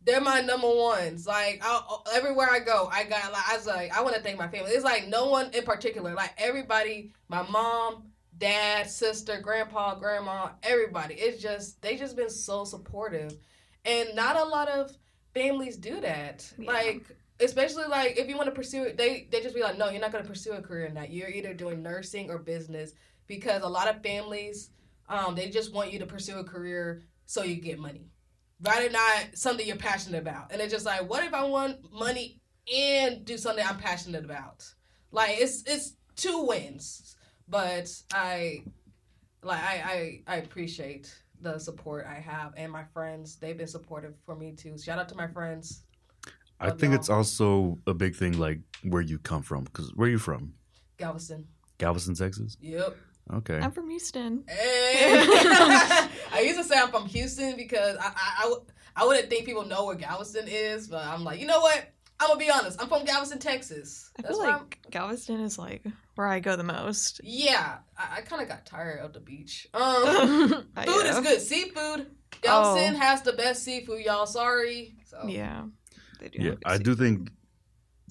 they're my number ones. Like I, everywhere I go, I got like I was like I want to thank my family. It's like no one in particular. Like everybody, my mom, dad, sister, grandpa, grandma, everybody. It's just they just been so supportive, and not a lot of families do that. Yeah. Like especially like if you want to pursue it, they they just be like, no, you're not gonna pursue a career in that. You're either doing nursing or business because a lot of families um, they just want you to pursue a career so you get money rather not something you're passionate about and it's just like what if i want money and do something i'm passionate about like it's it's two wins but i like i i, I appreciate the support i have and my friends they've been supportive for me too shout out to my friends I Love think y'all. it's also a big thing, like where you come from. Because where are you from? galveston Galveston, Texas. yep Okay. I'm from Houston. Hey. I used to say I'm from Houston because I I wouldn't think people know where Galveston is, but I'm like, you know what? I'm gonna be honest. I'm from Galveston, Texas. I That's feel where I'm- like Galveston is like where I go the most. yeah, I, I kind of got tired of the beach. Um, food is good. Seafood. Galveston Oh. has the best seafood, y'all. Sorry. So. Yeah. They do. Yeah, I seafood. do think.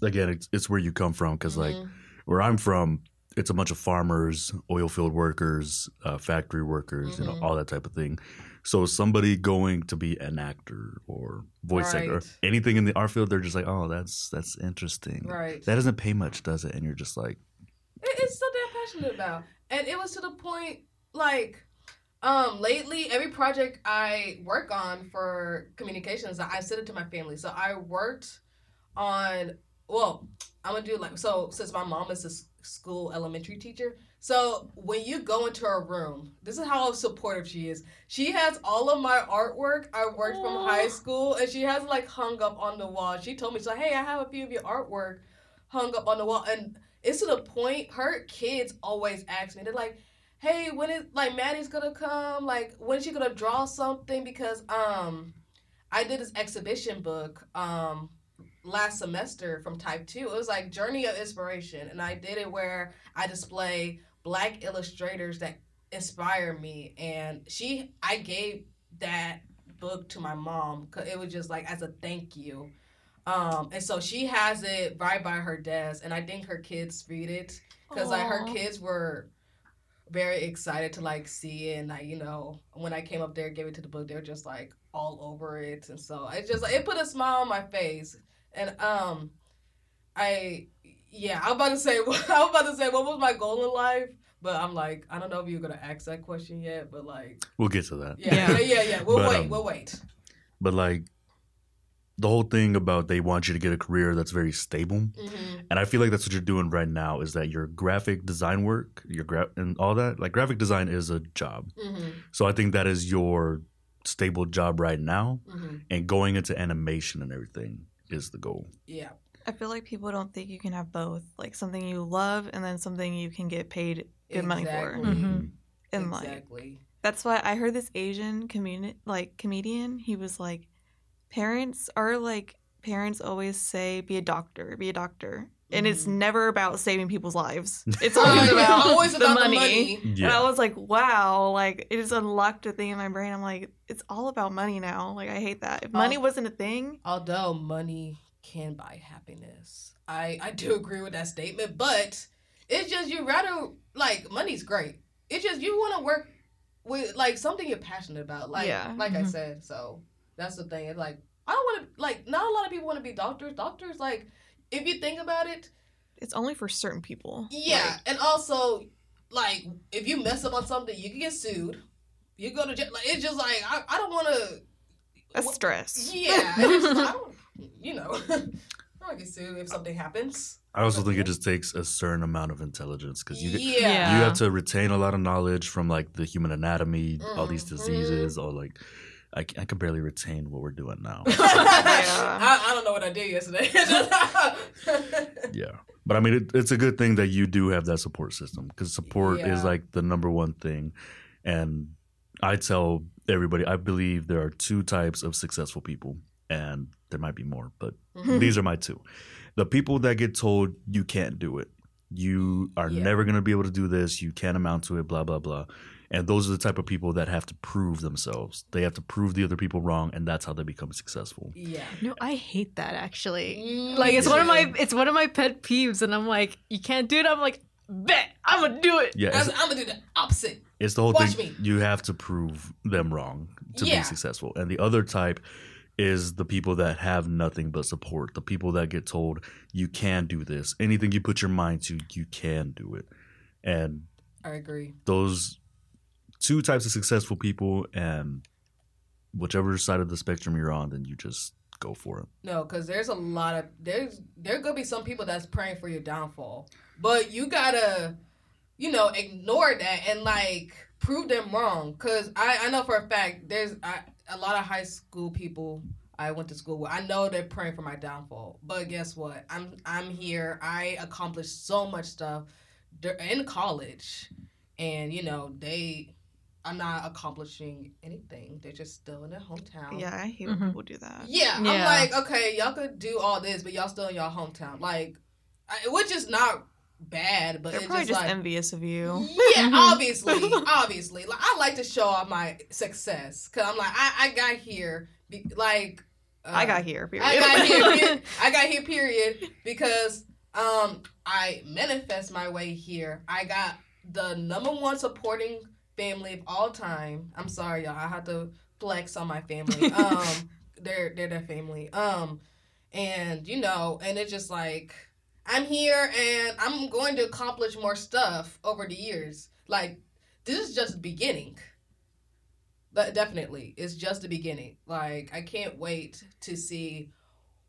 Again, it's, it's where you come from. Because like Mhm. where I'm from, it's a bunch of farmers, oil field workers, uh, factory workers, you know, Mhm. all that type of thing. So somebody going to be an actor or voice actor or anything in the art field, they're just like, oh, that's that's interesting. right. That doesn't pay much, does it? And you're just like, It- it's something I'm passionate about. And it was to the point, like, um, lately, every project I work on for communications, I send it to my family. So I worked on, well, I'm gonna do like, so since my mom is a s- school elementary teacher, so when you go into her room, this is how supportive she is. She has all of my artwork. I worked from high school, and she has like hung up on the wall. She told me, so hey, I have a few of your artwork hung up on the wall, and it's to the point her kids always ask me they're like hey when is like maddie's gonna come? Like when's she gonna draw something? Because um i did this exhibition book um last semester from type 2 it was like journey of inspiration and i did it where i display black illustrators that inspire me and she i gave that book to my mom because it was just like as a thank you um, and so she has it right by her desk, and I think her kids read it because like her kids were very excited to like see it. And I, you know, when I came up there, gave it to the book, they were just like all over it, and so it just like it put a smile on my face. And um, I yeah, I'm about to say I'm about to say what was my goal in life, but I'm like I don't know if you're gonna ask that question yet, but like we'll get to that. yeah, Yeah. yeah, yeah. We'll But, wait, um, we'll wait. But like the whole thing about they want you to get a career that's very stable. hmm And I feel like that's what you're doing right now is that your graphic design work, your gra- and all that, like graphic design is a job. hmm So I think that is your stable job right now hmm and going into animation and everything is the goal. Yeah. I feel like people don't think you can have both, like something you love and then something you can get paid good money for. Exactly. Mhm. And like exactly. that's why I heard this Asian community like comedian. He was like, parents are like parents always say, be a doctor, be a doctor, and it's Mhm. never about saving people's lives. It's always about always the about money. the money. And I was like, wow, like it just unlocked a thing in my brain. I'm like, it's all about money now. Like I hate that. If money Oh. wasn't a thing, Although money can buy happiness, I I do agree with that statement. But it's just you rather like money's great. It's just you want to work with like something you're passionate about. Like Yeah. like I Mhm. said. So that's the thing. It's like I don't want to like not a lot of people want to be doctors. Doctors like if you think about it, it's only for certain people. Yeah, Like, and also like if you mess up on something, you can get sued. You go to jail. Like it's just like I, I don't want to. that's stress. Yeah, it's just, I don't. You know, I don't get sued if something happens. I also think it just takes a certain amount of intelligence because you yeah. Yeah. you have to retain a lot of knowledge from like the human anatomy, all these Mhm. diseases, or like I, c- I can barely retain what we're doing now. I, I don't know what I did yesterday. yeah, but I mean it, it's a good thing that you do have that support system because support Yeah. is like the number one thing, and I tell everybody I believe there are two types of successful people, and there might be more, but Mhm. these are my two. The people that get told you can't do it. You are Yeah. never going to be able to do this. You can't amount to it, blah, blah, blah. And those are the type of people that have to prove themselves. They have to prove the other people wrong, and that's how they become successful. Yeah. No, I hate that actually. Mm, Like it's one of my it's one of my pet peeves, and I'm like, you can't do it. I'm like, bet I'm gonna do it. Yeah, I'm, I'm gonna do the opposite. it's the whole Watch thing. me. You have to prove them wrong to Yeah. be successful. And the other type is the people that have nothing but support. The people that get told, you can do this. Anything you put your mind to, you can do it. And I agree. those two types of successful people and whichever side of the spectrum you're on, then you just go for it. No, because there's a lot of there's there could be some people that's praying for your downfall, but you gotta, you know, ignore that and like prove them wrong. Because I I know for a fact there's I, a lot of high school people I went to school with. I know they're praying for my downfall, but guess what? I'm I'm here. I accomplished so much stuff in college, and you know they. I'm not accomplishing anything. They're just still in their hometown. Yeah, I hate Mhm. when people do that. Yeah, I'm like, okay, y'all could do all this, but y'all still in y'all hometown, like, I, which is not bad, but They're it's probably just, just like, envious of you. yeah, obviously, obviously, like I like to show off my success because I'm like, I, I got here, be, like, uh, I got here. Period. I got here, period. I got here, period, because um, I manifest my way here. I got the number one supporting family of all time. I'm sorry, y'all. I have to flex on my family. Um, they're they're their family. Um, and you know, and it's just like I'm here, and I'm going to accomplish more stuff over the years. Like this is just the beginning. But definitely, it's just the beginning. Like I can't wait to see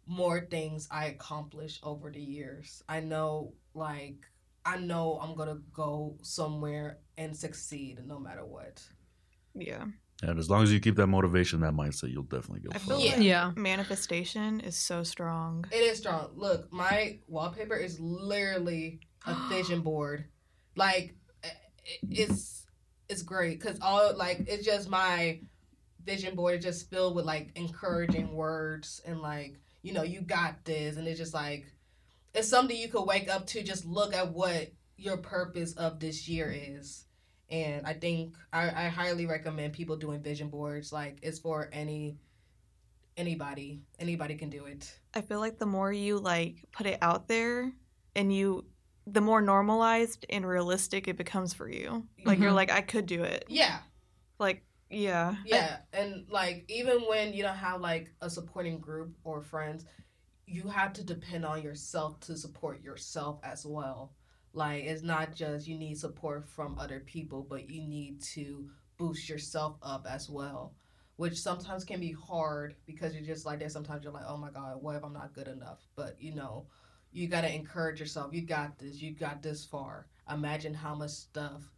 more things I accomplish over the years. I know, like I know I'm gonna go somewhere and succeed no matter what. Yeah. And as long as you keep that motivation, that mindset, you'll definitely go I for feel it. Yeah. like Yeah. manifestation is so strong. It is strong. Look, my wallpaper is literally a vision board. Like eh, eh, it's it's great because all like it's just my vision board is just filled with like encouraging words and like you know you got this and it's just like it's something you could wake up to just look at what your purpose of this year is and i think i, I highly recommend people doing vision boards like it's for any anybody anybody can do it I feel like the more you like put it out there and you the more normalized and realistic it becomes for you. Like you're Mhm. like I could do it. yeah Like yeah. yeah and like even when you don't have like a supporting group or friends you have to depend on yourself to support yourself as well like it's not just you need support from other people but you need to boost yourself up as well which sometimes can be hard because you're just like that. Sometimes you're like oh my god what if i'm not good enough? But you know you got to encourage yourself. You got this. You got this far. Imagine how much stuff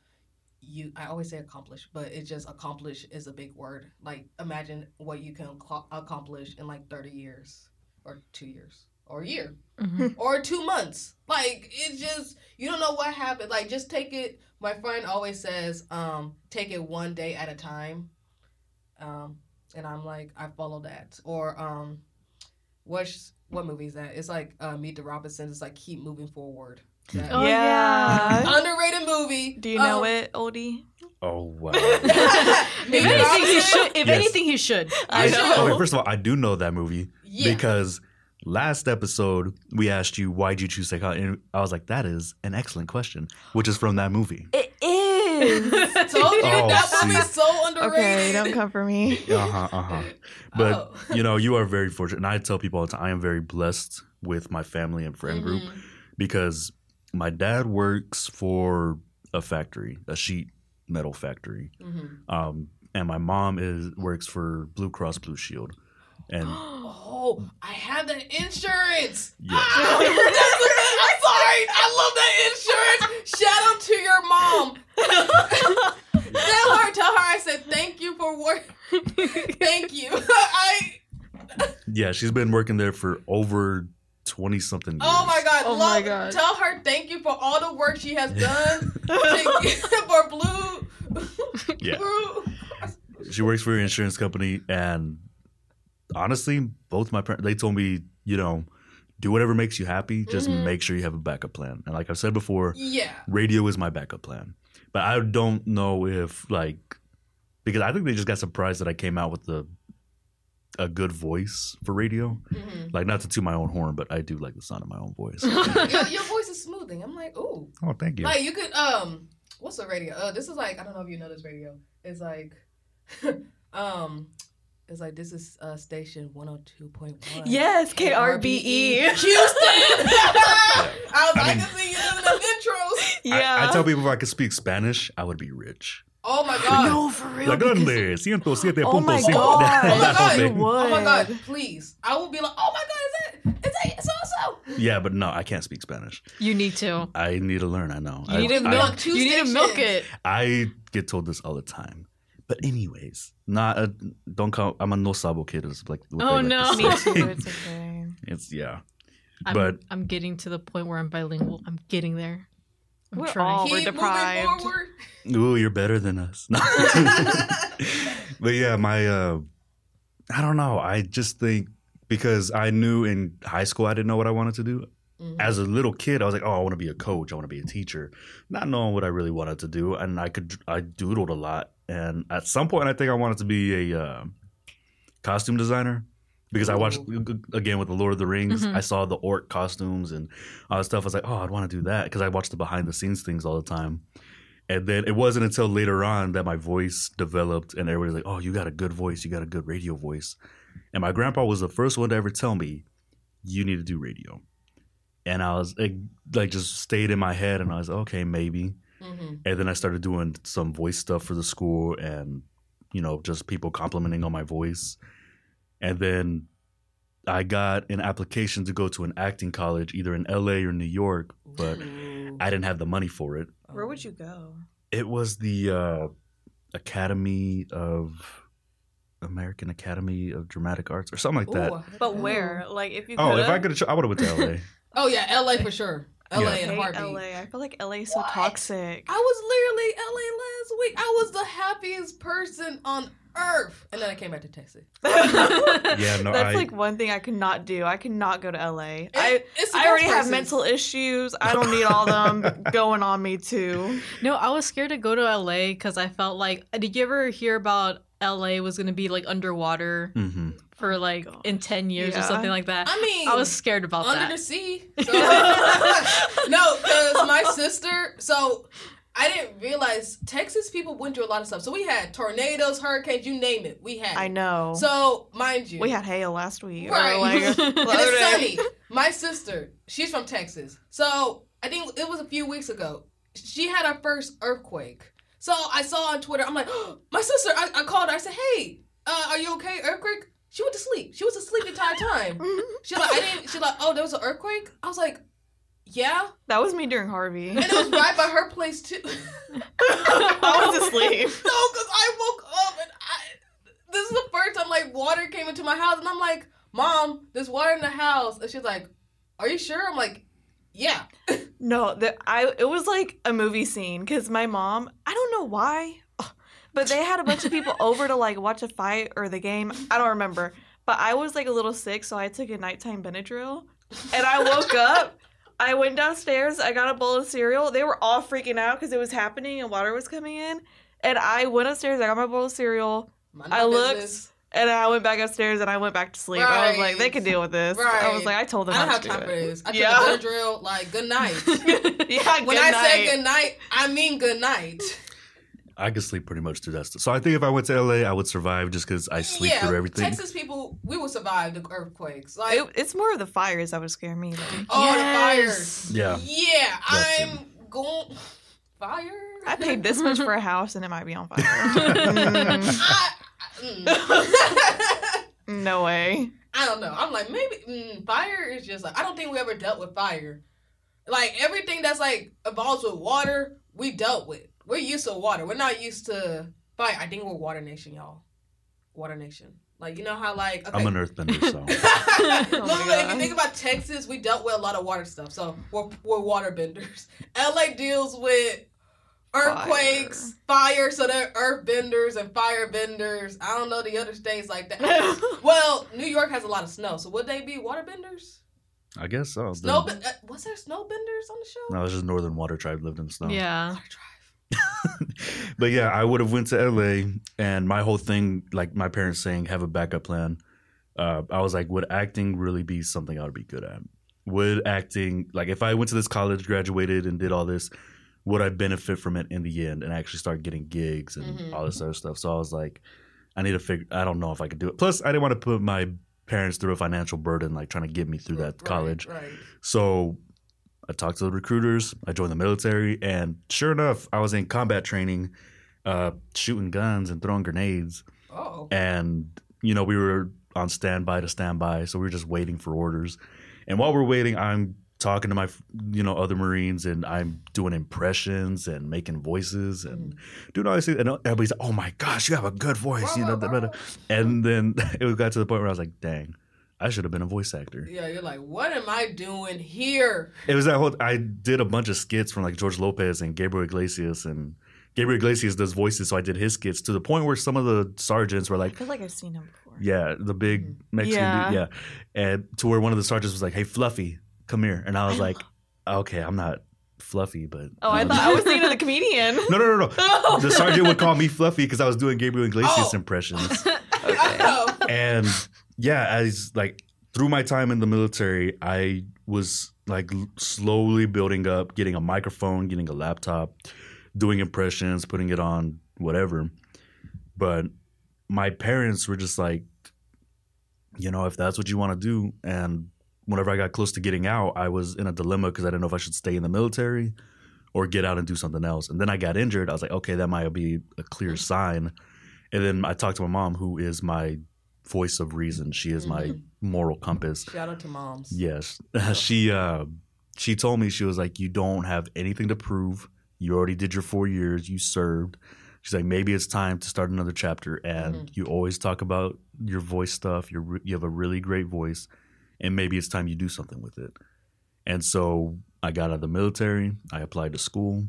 you i always say accomplish but it just accomplish is a big word. Like imagine what you can accomplish in like 30 years or two years or a year Mhm. or two months like it's just you don't know what happened like just take it my friend always says um take it one day at a time um and i'm like i follow that or um what's what movie is that it's like uh meet the robinsons it's like keep moving forward That- Oh, yeah. underrated movie Do you know Um, it, Oldie? Oh, wow. If anything, he should. If Yes. anything, he should. I know. Okay, first of all, I do know that movie Yeah. because last episode we asked you why'd you choose psychology, and I was like, that is an excellent question, which is from that movie. It is. Told you Oh, that see. movie's so underrated. okay, don't come for me. Uh huh. Uh huh. But Oh. you know, you are very fortunate, and I tell people all the time, I am very blessed with my family and friend group Mhm. because my dad works for a factory, a sheet metal factory, Mhm. um, and my mom is works for Blue Cross Blue Shield, and Oh, I have that insurance. Yeah. Ah, I'm sorry. I love that insurance. Shout out to your mom. tell her, tell her I said thank you for work. thank you. I. yeah, she's been working there for over twenty something years. Oh my god. Oh love, my God. Tell her thank you for all the work she has done to, for Blue. Yeah. Blue. she works for an insurance company and honestly both my parents they told me you know do whatever makes you happy. Just Mhm. make sure you have a backup plan. And like I've said before, Yeah. radio is my backup plan. But I don't know if like because I think they just got surprised that I came out with the a good voice for radio. Mhm. Like not to toot my own horn, but I do like the sound of my own voice. your, your voice is smoothing. I'm like, ooh. oh, thank you. Like you could um what's the radio? Uh this is like I don't know if you know this radio. It's like um it's like this is uh station 102.1. Yes, KRBE. Houston. I was I like, I mean- can see you doing them intros. Yeah. I, I tell people if I could speak Spanish, I would be rich. Oh my god. no, for real. La because- grande, 107.5. Oh my That- God. that Oh my God. thing. Would. Oh my god, please. I will be like, oh my god, is that is that so so? Yeah, but no, I can't speak Spanish. You need to. I need to learn. I know. You I, need to I- milk. two you need to milk it. I get told this all the time. But anyways, not a, don't call. I'm a no sabo kid. Is like what Oh, they like to no. Me say. too. It's okay. It's yeah. I'm, But- I'm getting to the point where I'm bilingual. I'm getting there. I'm We're trying. all- we're deprived. Ooh, you're better than us. But yeah, my uh I don't know. I just think because I knew in high school I didn't know what I wanted to do. Mhm. As a little kid, I was like, "Oh, I want to be a coach. I want to be a teacher," not knowing what I really wanted to do. And I could, I doodled a lot. And at some point, I think I wanted to be a uh, costume designer because I watched again with the Lord of the Rings. Mhm. I saw the orc costumes and all that stuff. I was like, "Oh, I'd want to do that," because I watched the behind the scenes things all the time. And then it wasn't until later on that my voice developed, and everybody's like, "Oh, you got a good voice. You got a good radio voice." And my grandpa was the first one to ever tell me, "You need to do radio." And I was like, like just stayed in my head, and I was like, okay, maybe. Mhm. And then I started doing some voice stuff for the school, and you know, just people complimenting on my voice. And then I got an application to go to an acting college, either in LA or New York, but Ooh. I didn't have the money for it. Where would you go? It was the uh, Academy of American Academy of Dramatic Arts or something like that. Ooh. But where? Like, if you oh, if I could, I would have went to LA. Oh yeah, LA for sure. LA Yeah. I in a hate heartbeat. LA. I feel like LA is so What? toxic. I was literally LA last week. I was the happiest person on earth, and then I came back to Texas. Yeah, no, That's I- like one thing I could not do. I could not go to LA. It- I it's I already those have mental issues. I don't need all them going on me too. No, I was scared to go to LA because I felt like. Did you ever hear about LA was going to be like underwater hmm for like God. in 10 years or something like that? I mean, I was scared about under that. the sea. So, no, because my sister. So I didn't realize Texas people went through a lot of stuff. So we had tornadoes, hurricanes, you name it. We had. I know. So mind you, we had hail last week. Right. like, and it's sunny. My sister, she's from Texas. So I think it was a few weeks ago. She had her first earthquake. So I saw on Twitter, I'm like, my sister, I, I called her. I said, hey, uh, are you okay? Earthquake? She went to sleep. She was asleep the entire time. Mm-hmm. She's like, I didn't, she's like, oh, there was an earthquake? I was like, yeah. That was me during Harvey. And it was right by her place too. I was asleep. No, because I woke up and I. This is the first time like water came into my house, and I'm like, "Mom, there's water in the house," and she's like, "Are you sure?" I'm like, "Yeah." No, that I it was like a movie scene because my mom, I don't know why, but they had a bunch of people over to like watch a fight or the game. I don't remember, but I was like a little sick, so I took a nighttime Benadryl, and I woke up. I went downstairs. I got a bowl of cereal. They were all freaking out because it was happening and water was coming in. And I went upstairs. I got my bowl of cereal, Mind I looked, business. and I went back upstairs and I went back to sleep. I was like, they can deal with this. I was like, I told them I don't have to time do for it. this. I took a Benadryl. Like, good night. yeah, when good I night. say good night, I mean good night. I could sleep pretty much through that stuff. So I think if I went to LA, I would survive just because I sleep yeah, through everything. Texas people, we will survive the earthquakes. Like, It, it's more of the fires that would scare me. Though. oh, Yes. the fires. Yeah. Yeah, That's I'm going fire. I paid this much for a house and it might be on fire. Mm, I, mm. no way. I don't know. I'm like maybe mm, fire is just like I don't think we ever dealt with fire. Like everything that's like involves with water, we dealt with. We're used to water. We're not used to fire. I think we're water nation, y'all. Water nation. Like you know how like okay. I'm an earthbender, so Look, Oh my look, if you think about Texas, we dealt with a lot of water stuff. So we're, we're water benders. LA deals with earthquakes, fire. so they're earth benders and fire benders. I don't know the other states like that. well, New York has a lot of snow, so would they be water benders? I guess so. Snow. Then- Uh, was there snowbenders on the show? no, it was just Northern Water Tribe lived in snow. Yeah. But yeah, I would have went to LA, and my whole thing, like my parents saying, have a backup plan. Uh, I was like, would acting really be something I would be good at? Would acting, like, if I went to this college, graduated, and did all this, would I benefit from it in the end and actually start getting gigs and Mhm. all this other stuff? So I was like, I need to figure. I don't know if I could do it. Plus, I didn't want to put my parents through a financial burden, like trying to get me through that Right, college. Right. So I talked to the recruiters. I joined the military, and sure enough, I was in combat training, uh, shooting guns and throwing grenades. Oh. And you know, we were on standby to standby, so we were just waiting for orders. And while we're waiting, I'm talking to my, you know, other Marines, and I'm doing impressions and making voices and doing all these things. And everybody's, like, "Oh my gosh, you have a good voice," you know. da. And then it got to the point where I was like, "Dang." I should have been a voice actor. Yeah, you're like, what am I doing here? It was that whole. I did a bunch of skits from like George Lopez and Gabriel Iglesias, and Gabriel Iglesias does voices, so I did his skits to the point where some of the sergeants were like, I feel like I've seen him before. "Yeah, the big mm-hmm. Mexican Yeah. dude, yeah," and to where one of the sergeants was like, "Hey, Fluffy, come here," and I was like, "Okay, I'm not Fluffy, but Oh, I thought I was thinking of the comedian. no, no, no, no." The sergeant would call me Fluffy because I was doing Gabriel Iglesias Oh. impressions. Oh. and yeah, as like through my time in the military, I was like slowly building up, getting a microphone, getting a laptop, doing impressions, putting it on whatever. But my parents were just like, you know, if that's what you want to do, and whenever I got close to getting out, I was in a dilemma because I didn't know if I should stay in the military or get out and do something else. And then I got injured. I was like, okay, that might be a clear sign. And then I talked to my mom, who is my voice of reason. She is my moral compass. Shout out to moms. Yes. she uh she told me she was like, You don't have anything to prove. You already did your four years, you served. She's like, maybe it's time to start another chapter. And you always talk about your voice stuff. You're re- you have a really great voice, and maybe it's time you do something with it. And so I got out of the military. I applied to school,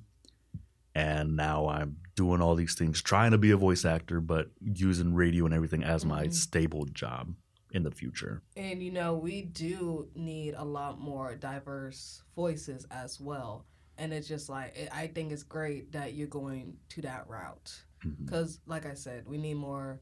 and now I'm doing all these things, trying to be a voice actor, but using radio and everything as my Mhm. stable job in the future. And you know, we do need a lot more diverse voices as well. And it's just like it, I think it's great that you're going to that route because, like I said, we need more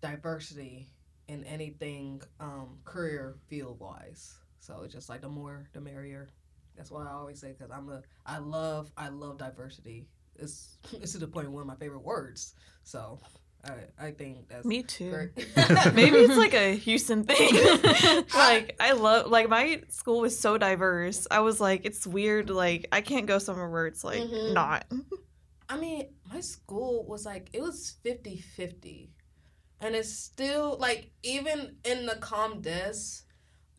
diversity in anything um, career field wise. So it's just like the more, the merrier. That's why I always say because I'm a I love I love diversity. It's it's to the point of one of my favorite words. So I I think that's Me too. great. Maybe it's like a Houston thing. like I love like my school was so diverse. I was like, it's weird. Like I can't go somewhere where it's like Mhm. not. I mean, my school was like it was 50-50. And it's still like even in the com desk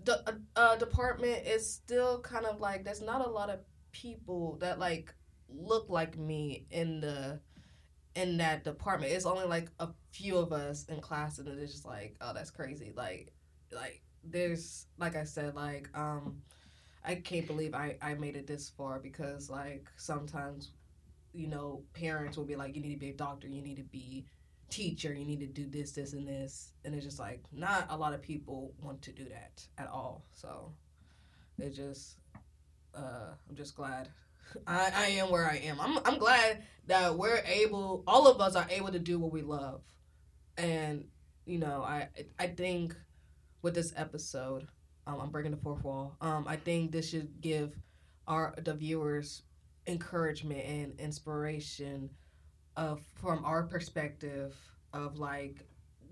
the uh, uh, department is still kind of like there's not a lot of people that like look like me in the in that department. It's only like a few of us in class and it's just like, oh that's crazy. Like like there's like I said, like um I can't believe I, I made it this far because like sometimes you know, parents will be like, you need to be a doctor, you need to be teacher, you need to do this, this, and this. And it's just like, not a lot of people want to do that at all. So it just, uh, I'm just glad I, I am where I am. I'm, I'm glad that we're able, all of us are able to do what we love. And, you know, I, I think with this episode, um, I'm breaking the fourth wall. Um, I think this should give our the viewers encouragement and inspiration of from our perspective of like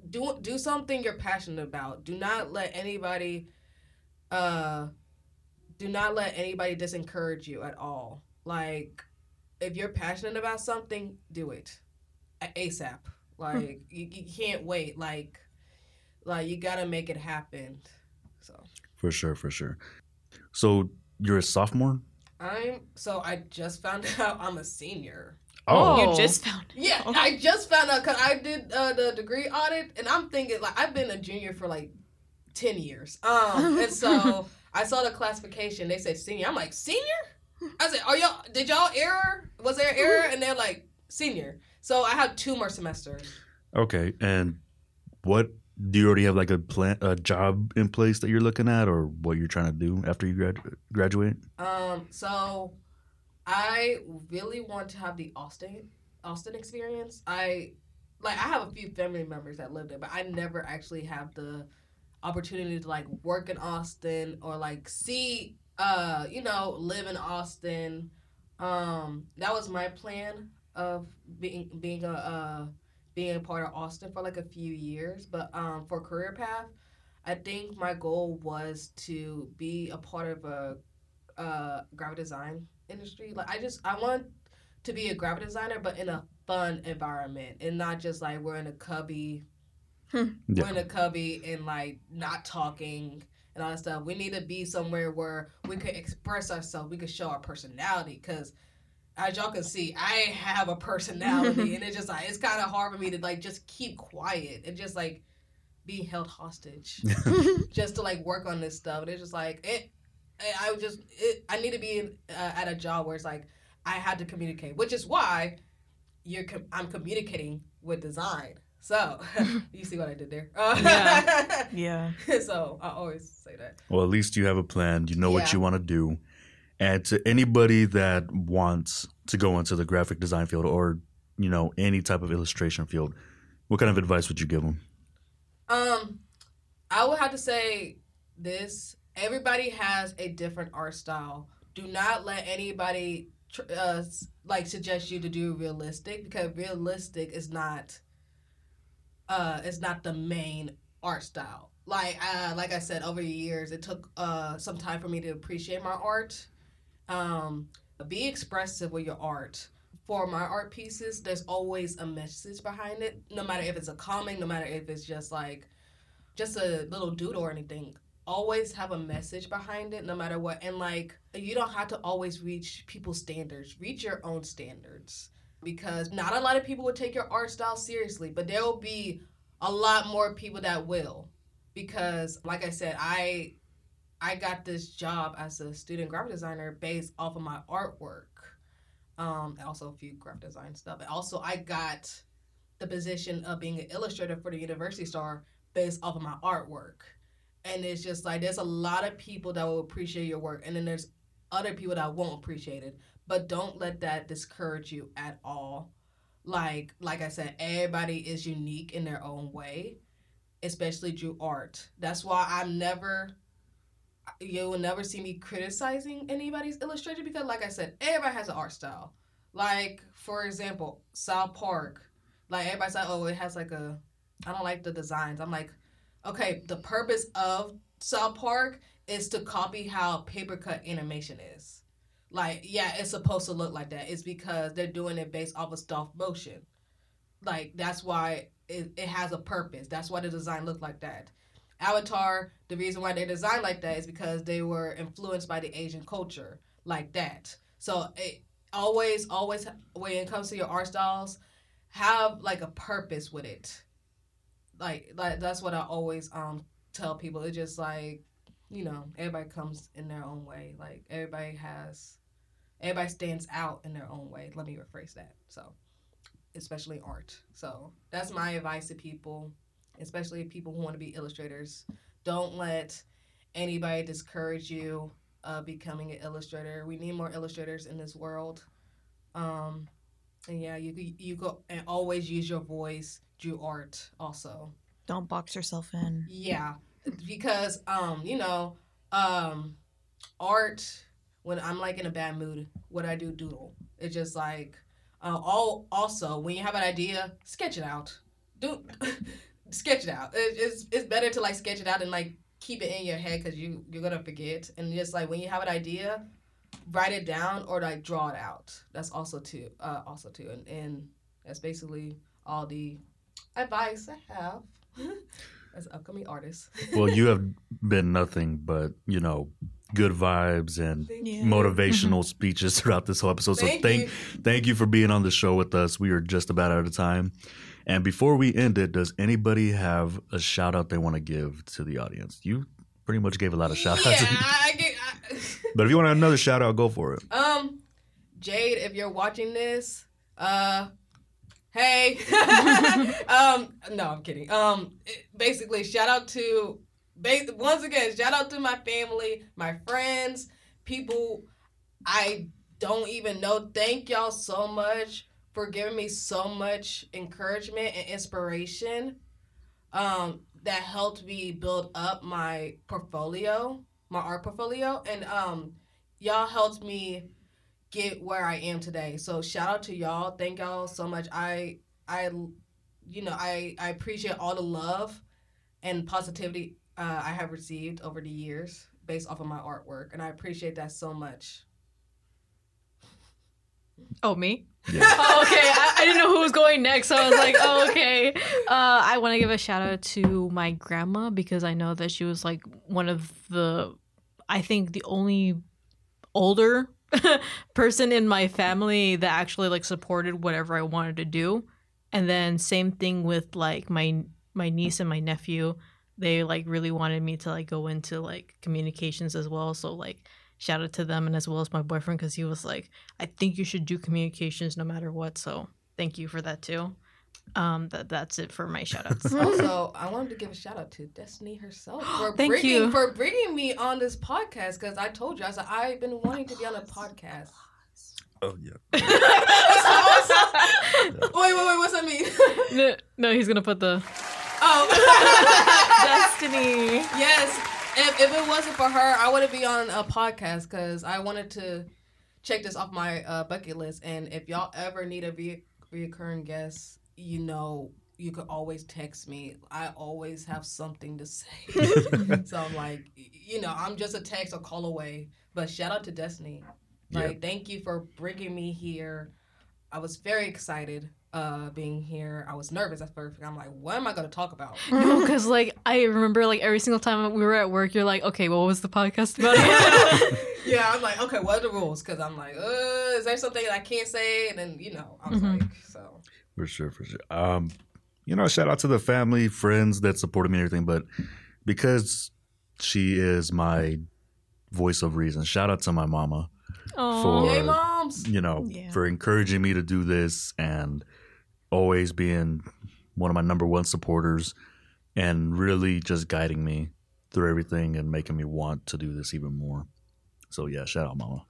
do do something you're passionate about. Do not let anybody uh do not let anybody disencourage you at all. Like if you're passionate about something, do it. A- ASAP. Like you, you can't wait. Like like you got to make it happen. So For sure, for sure. So you're a sophomore? I'm so I just found out I'm a senior. Oh. You just found out. Yeah, I just found out because I did uh, the degree audit, and I'm thinking like I've been a junior for like ten years. Um, and so I saw the classification. They said senior. I'm like senior. I said, "Are y'all? Did y'all error? Was there error?" And they're like senior. So I have two more semesters. Okay. And what do you already have like a plan, a job in place that you're looking at, or what you're trying to do after you grad- graduate? Um, so I really want to have the Austin Austin experience. I like I have a few family members that live there, but I never actually have the opportunity to like work in Austin or like see uh you know live in Austin. Um, that was my plan of being being a uh, being a part of Austin for like a few years, but um for career path. I think my goal was to be a part of a uh, graphic design industry. Like I just I want to be a graphic designer, but in a fun environment and not just like we're in a cubby, Yeah. we're in a cubby and like not talking and all that stuff. We need to be somewhere where we could express ourselves. We could show our personality because. As y'all can see, I have a personality, and it's just like it's kind of hard for me to like just keep quiet and just like be held hostage just to like work on this stuff. And it's just like it. I I just it, I need to be in, uh, at a job where it's like I had to communicate, which is why you're com- I'm communicating with design. So you see what I did there? Uh, Yeah. so I always say that. Well, at least you have a plan. You know what you want to do. And to anybody that wants to go into the graphic design field or, you know, any type of illustration field, what kind of advice would you give them? Um, I would have to say this: everybody has a different art style. Do not let anybody uh, like suggest you to do realistic because realistic is not uh is not the main art style. Like uh, like I said, over the years, it took uh some time for me to appreciate my art. Um, be expressive with your art. For my art pieces, there's always a message behind it. No matter if it's a comic, no matter if it's just like just a little doodle or anything. Always have a message behind it, no matter what. And like, you don't have to always reach people's standards. Reach your own standards because not a lot of people would take your art style seriously, but there will be a lot more people that will. Because, like I said, I I got this job as a student graphic designer based off of my artwork, um, also a few graphic design stuff. And also, I got the position of being an illustrator for the University Star based off of my artwork. And it's just like there's a lot of people that will appreciate your work, and then there's other people that won't appreciate it. But don't let that discourage you at all. Like like I said, everybody is unique in their own way, especially through art. That's why I'm never you will never see me criticizing anybody's illustration because like I said, everybody has an art style. Like, for example, South Park. Like everybody's like, oh, it has like a I don't like the designs. I'm like, okay, the purpose of South Park is to copy how paper cut animation is. Like, yeah, it's supposed to look like that. It's because they're doing it based off of stop motion. Like, that's why it, it has a purpose. That's why the design looked like that. Avatar, the reason why they designed like that is because they were influenced by the Asian culture like that. So it always, always, when it comes to your art styles, have like a purpose with it. Like, like that's what I always um tell people. It's just like, you know, everybody comes in their own way. Like everybody has, everybody stands out in their own way. Let me rephrase that. So, especially art. So that's my advice to people especially people who want to be illustrators. Don't let anybody discourage you of becoming an illustrator. We need more illustrators in this world. Um, and yeah, you you go and always use your voice do art. Also, Don't box yourself in. yeah, because um, you know, um, art. When I'm like in a bad mood, what I do doodle. It's just like, uh, all also when you have an idea, sketch it out. Do sketch it out. It, it's it's better to like sketch it out and like keep it in your head because you you're gonna forget. And just like when you have an idea, write it down or like draw it out. That's also too uh also too and, and that's basically all the advice I have as upcoming artist. Well, you have been nothing but, you know, good vibes and motivational speeches throughout this whole episode. So Thank thank you. thank you for being on the show with us. We are just about out of time. And before we end it, does anybody have a shout out they want to give to the audience? You pretty much gave a lot of shout yeah, outs. I, I get. I, but if you want another shout out, go for it. Um, Jade, if you're watching this, uh, Hey. um, no, I'm kidding. Um, basically, shout out to once again, shout out to my family, my friends, people I don't even know. Thank y'all so much for giving me so much encouragement and inspiration. Um, that helped me build up my portfolio, my art portfolio, and um, y'all helped me get where I am today. So shout out to y'all. Thank y'all so much. I I you know, I I appreciate all the love and positivity uh, I have received over the years based off of my artwork, and I appreciate that so much. Oh, me? Yeah. Oh, okay. I, I didn't know who was going next, so I was like, oh, okay. Uh, I want to give a shout out to my grandma because I know that she was like one of the, I think the only older person in my family that actually like supported whatever I wanted to do. And then same thing with like my my niece and my nephew. They like really wanted me to like go into like communications as well. So like shout out to them and as well as my boyfriend because he was like, I think you should do communications no matter what. So thank you for that too. Um, that that's it for my shout outs. also, I wanted to give a shout out to Destiny herself for Thank bringing you. for bringing me on this podcast because I told you I said I've been wanting to be on a podcast. Oh yeah. wait, wait, wait. What's that mean? no, no, he's gonna put the oh, Destiny. yes. If, if it wasn't for her, I wouldn't be on a podcast because I wanted to check this off my uh, bucket list. And if y'all ever need a re- reoccurring guest, you know, you could always text me. I always have something to say. so I'm like, you know, I'm just a text or call away. But shout out to Destiny. Like, thank you for bringing me here. I was very excited uh being here. I was nervous at first. I'm like, what am I going to talk about? No, because like I remember like every single time we were at work, you're like, okay, what was the podcast about? again?" yeah, I'm like, okay, what are the rules? Because I'm like, uh, is there something that I can't say? And then, you know, I was Mhm. like, so. For sure, for sure. Um, you know, shout out to the family, friends that supported me and everything, but because she is my voice of reason, shout out to my mama, Aw. For- Yay, moms! you know, Yeah. for encouraging me to do this and always being one of my number one supporters and really just guiding me through everything and making me want to do this even more. So yeah, shout out mama.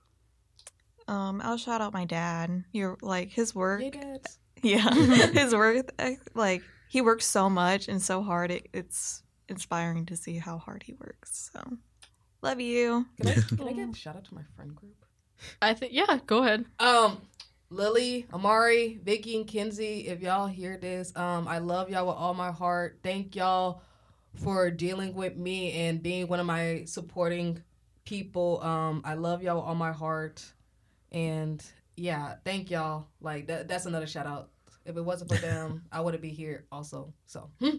Um, I'll shout out my dad. You're like his work. Hey, dads. Yeah, his work. eh, Like he works so much and so hard. It, it's inspiring to see how hard he works. So, love you. Can I, can I give a shout out to my friend group? I think yeah. Go ahead. Um, Lily, Amari, Vicky, and Kenzie, if y'all hear this, um, I love y'all with all my heart. Thank y'all for dealing with me and being one of my supporting people. Um, I love y'all with all my heart. And yeah, thank y'all. Like that that's another shout out. If it wasn't for them, I wouldn't be here also. So hmm.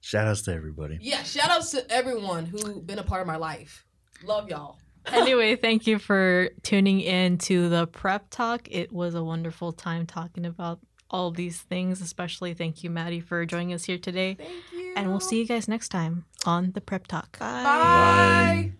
Shout outs to everybody. yeah, shout outs to everyone who been a part of my life. Love y'all. anyway, thank you for tuning in to the prep talk. It was a wonderful time talking about all these things. Especially thank you, Maddie, for joining us here today. Thank you. And we'll see you guys next time on the prep talk. Bye. Bye.